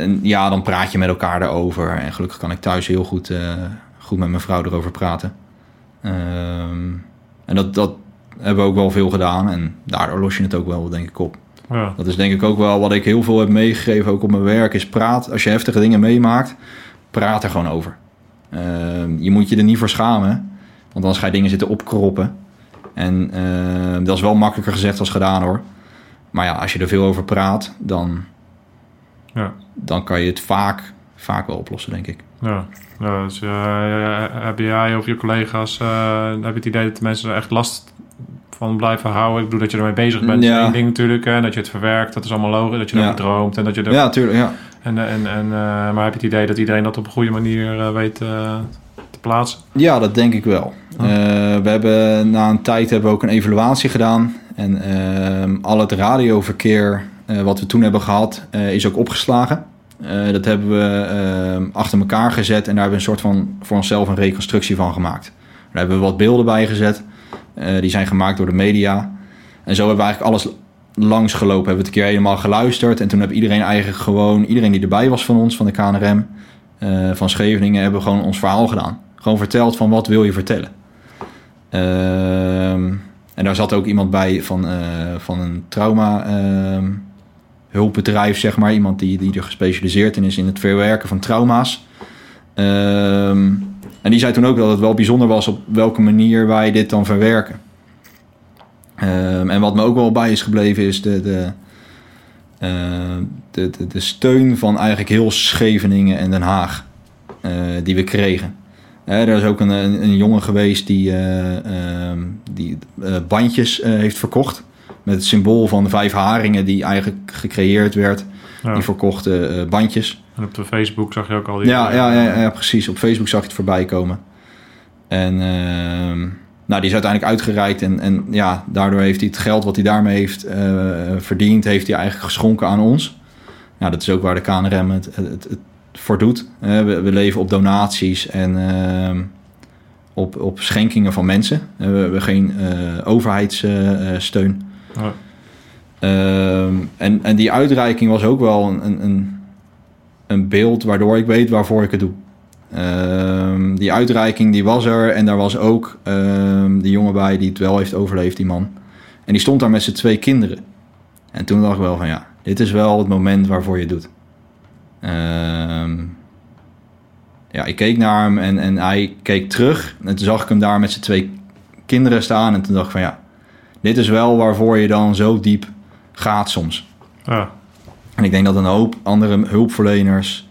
En ja, dan praat je met elkaar erover. En gelukkig kan ik thuis heel goed, eh, goed met mijn vrouw erover praten. Ehm, en dat, dat hebben we ook wel veel gedaan. En daardoor los je het ook wel, denk ik, op. Ja. Dat is denk ik ook wel wat ik heel veel heb meegegeven, ook op mijn werk, is praat. Als je heftige dingen meemaakt, praat er gewoon over. Ehm, je moet je er niet voor schamen, want anders ga je dingen zitten opkroppen. En ehm, dat is wel makkelijker gezegd als gedaan hoor. Maar ja, als je er veel over praat, dan, Ja. dan kan je het vaak, vaak wel oplossen, denk ik. Ja, ja dus eh, heb jij of je collega's, eh, heb je het idee dat de mensen er echt last van blijven houden? Ik bedoel dat je ermee bezig bent, Ja. is één ding natuurlijk. En dat je het verwerkt, dat is allemaal logisch. Dat je Ja. erover droomt en dat je er... Ja, tuurlijk. Ja. En, en, en, eh, maar heb je het idee dat iedereen dat op een goede manier weet te plaatsen? Ja, dat denk ik wel. Oh. We hebben na een tijd hebben we ook een evaluatie gedaan. En ehm, al het radioverkeer wat we toen hebben gehad, eh, is ook opgeslagen. Eh, dat hebben we achter elkaar gezet en daar hebben we een soort van voor onszelf een reconstructie van gemaakt. Daar hebben we wat beelden bij gezet. Eh, die zijn gemaakt door de media. En zo hebben we eigenlijk alles langsgelopen. Hebben we het een keer helemaal geluisterd. En toen heb iedereen eigenlijk gewoon, iedereen die erbij was van ons, van de KNRM, eh, van Scheveningen, hebben gewoon ons verhaal gedaan. Gewoon verteld van wat wil je vertellen. Ehm, en daar zat ook iemand bij van, eh, van een trauma ehm, hulpbedrijf, zeg maar. Iemand die, die er gespecialiseerd in is in het verwerken van trauma's. Ehm, en die zei toen ook dat het wel bijzonder was op welke manier wij dit dan verwerken. Ehm, en wat me ook wel bij is gebleven is de, de, eh, de, de, steun van eigenlijk heel Scheveningen en Den Haag eh, die we kregen. Hè, er is ook een, een, jongen geweest die, eh, ehm, die eh, bandjes heeft verkocht. Met het symbool van de vijf haringen die eigenlijk gecreëerd werd. Ja. Die verkochten eh, bandjes. En op de Facebook zag je ook al die... Ja, ja, ja, ja, precies. Op Facebook zag je het voorbij komen. En ehm, nou, die is uiteindelijk uitgereikt. En, en ja, daardoor heeft hij het geld wat hij daarmee heeft eh, verdiend... heeft hij eigenlijk geschonken aan ons. Ja, dat is ook waar de KNRM het, het, het voor doet. We, we leven op donaties en ehm, op, op schenkingen van mensen. We hebben geen eh, overheidssteun. Ja. Ehm, en, en die uitreiking was ook wel een, een- een, beeld waardoor ik weet waarvoor ik het doe. Ehm, die uitreiking die was er en daar was ook ehm die jongen bij die het wel heeft overleefd, die man. En die stond daar met zijn twee kinderen. En toen dacht ik wel van ja, dit is wel het moment waarvoor je het doet. Ja, ik keek naar hem en, en hij keek terug. En toen zag ik hem daar met zijn twee kinderen staan. En toen dacht ik van ja, dit is wel waarvoor je dan zo diep gaat soms. Ja. En ik denk dat een hoop andere hulpverleners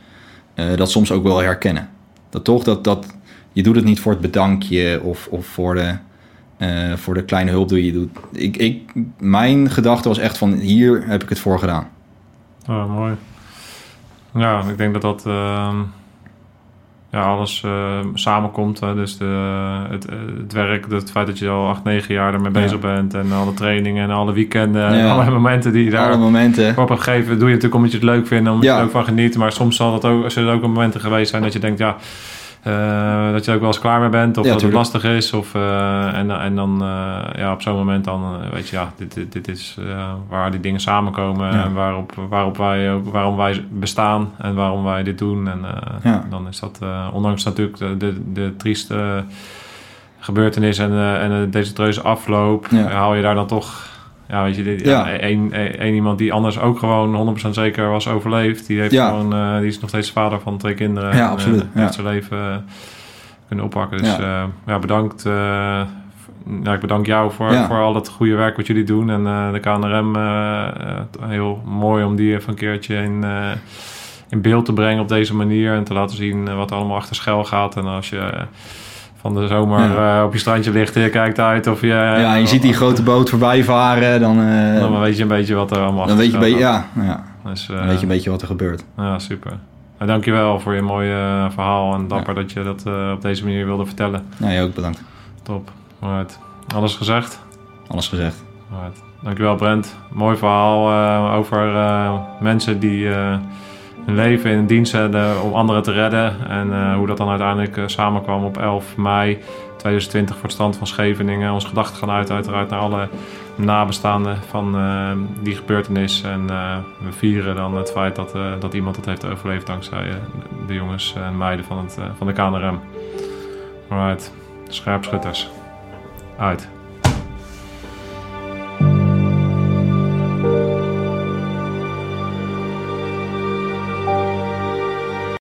eh, dat soms ook wel herkennen. Dat toch, dat, dat, je doet het niet voor het bedankje of, of voor, de, eh, voor de kleine hulp die je doet. Ik, ik, mijn gedachte was echt van, hier heb ik het voor gedaan. Oh, mooi. Ja, ik denk dat dat ehm, ja, alles eh, samenkomt. Hè. Dus de, het, het werk, het feit dat je al acht, negen jaar ermee Ja. bezig bent en alle trainingen en alle weekenden en alle momenten die je daar Alle momenten. op een gegeven doe je natuurlijk omdat je het leuk vindt, omdat Ja. je er ook van geniet. Maar soms zal het ook, zullen er ook momenten geweest zijn dat je denkt, ja, eh, dat je ook wel eens klaar mee bent. Of Ja, dat het lastig is. Of, eh, en, en dan eh, ja, op zo'n moment dan weet je, ja, dit, dit, dit is waar die dingen samenkomen. Ja. En waarop, waarop wij waarom wij bestaan en waarom wij dit doen. En Ja. dan is dat, ondanks natuurlijk de, de, de trieste gebeurtenis en, en de desastreuze afloop, haal je daar dan toch ja, weet je, dit, Ja. één, één iemand die anders ook gewoon 100% zeker was overleefd. Die, heeft Ja. gewoon, eh, die is nog steeds vader van twee kinderen. Ja, en, absoluut, eh, ja. heeft zijn leven eh, kunnen oppakken. Dus Ja. ja, ja bedankt. ja, ik bedank jou voor, voor al het goede werk wat jullie doen. En de KNRM, heel mooi om die even een keertje in, in beeld te brengen op deze manier. En te laten zien wat er allemaal achter schuil gaat. En als je van de zomer Ja. eh, op je strandje ligt en je kijkt uit of je... Ja, je ziet die grote boot voorbij varen, dan, eh, Dan weet je een beetje wat er allemaal dan weet je, ja, ja, Dus, eh, dan weet je een beetje wat er gebeurt. Ja, super. En dankjewel voor je mooie eh, verhaal en dapper dat je dat eh, op deze manier wilde vertellen. Nou, jij ook bedankt. Top. Alright. Alles gezegd? Alles gezegd. Alright. Dankjewel Brent. Mooi verhaal eh, over eh, mensen die eh, hun leven in dienst zetten om anderen te redden. En eh, hoe dat dan uiteindelijk eh, samenkwam op 11 mei 2020 voor het stand van Scheveningen. Onze gedachten gaan uit uiteraard naar alle nabestaanden van eh, die gebeurtenis. En we vieren dan het feit dat, dat iemand het heeft overleefd dankzij de jongens en meiden van, het, van de KNRM. Alright. Scherpschutters. Uit.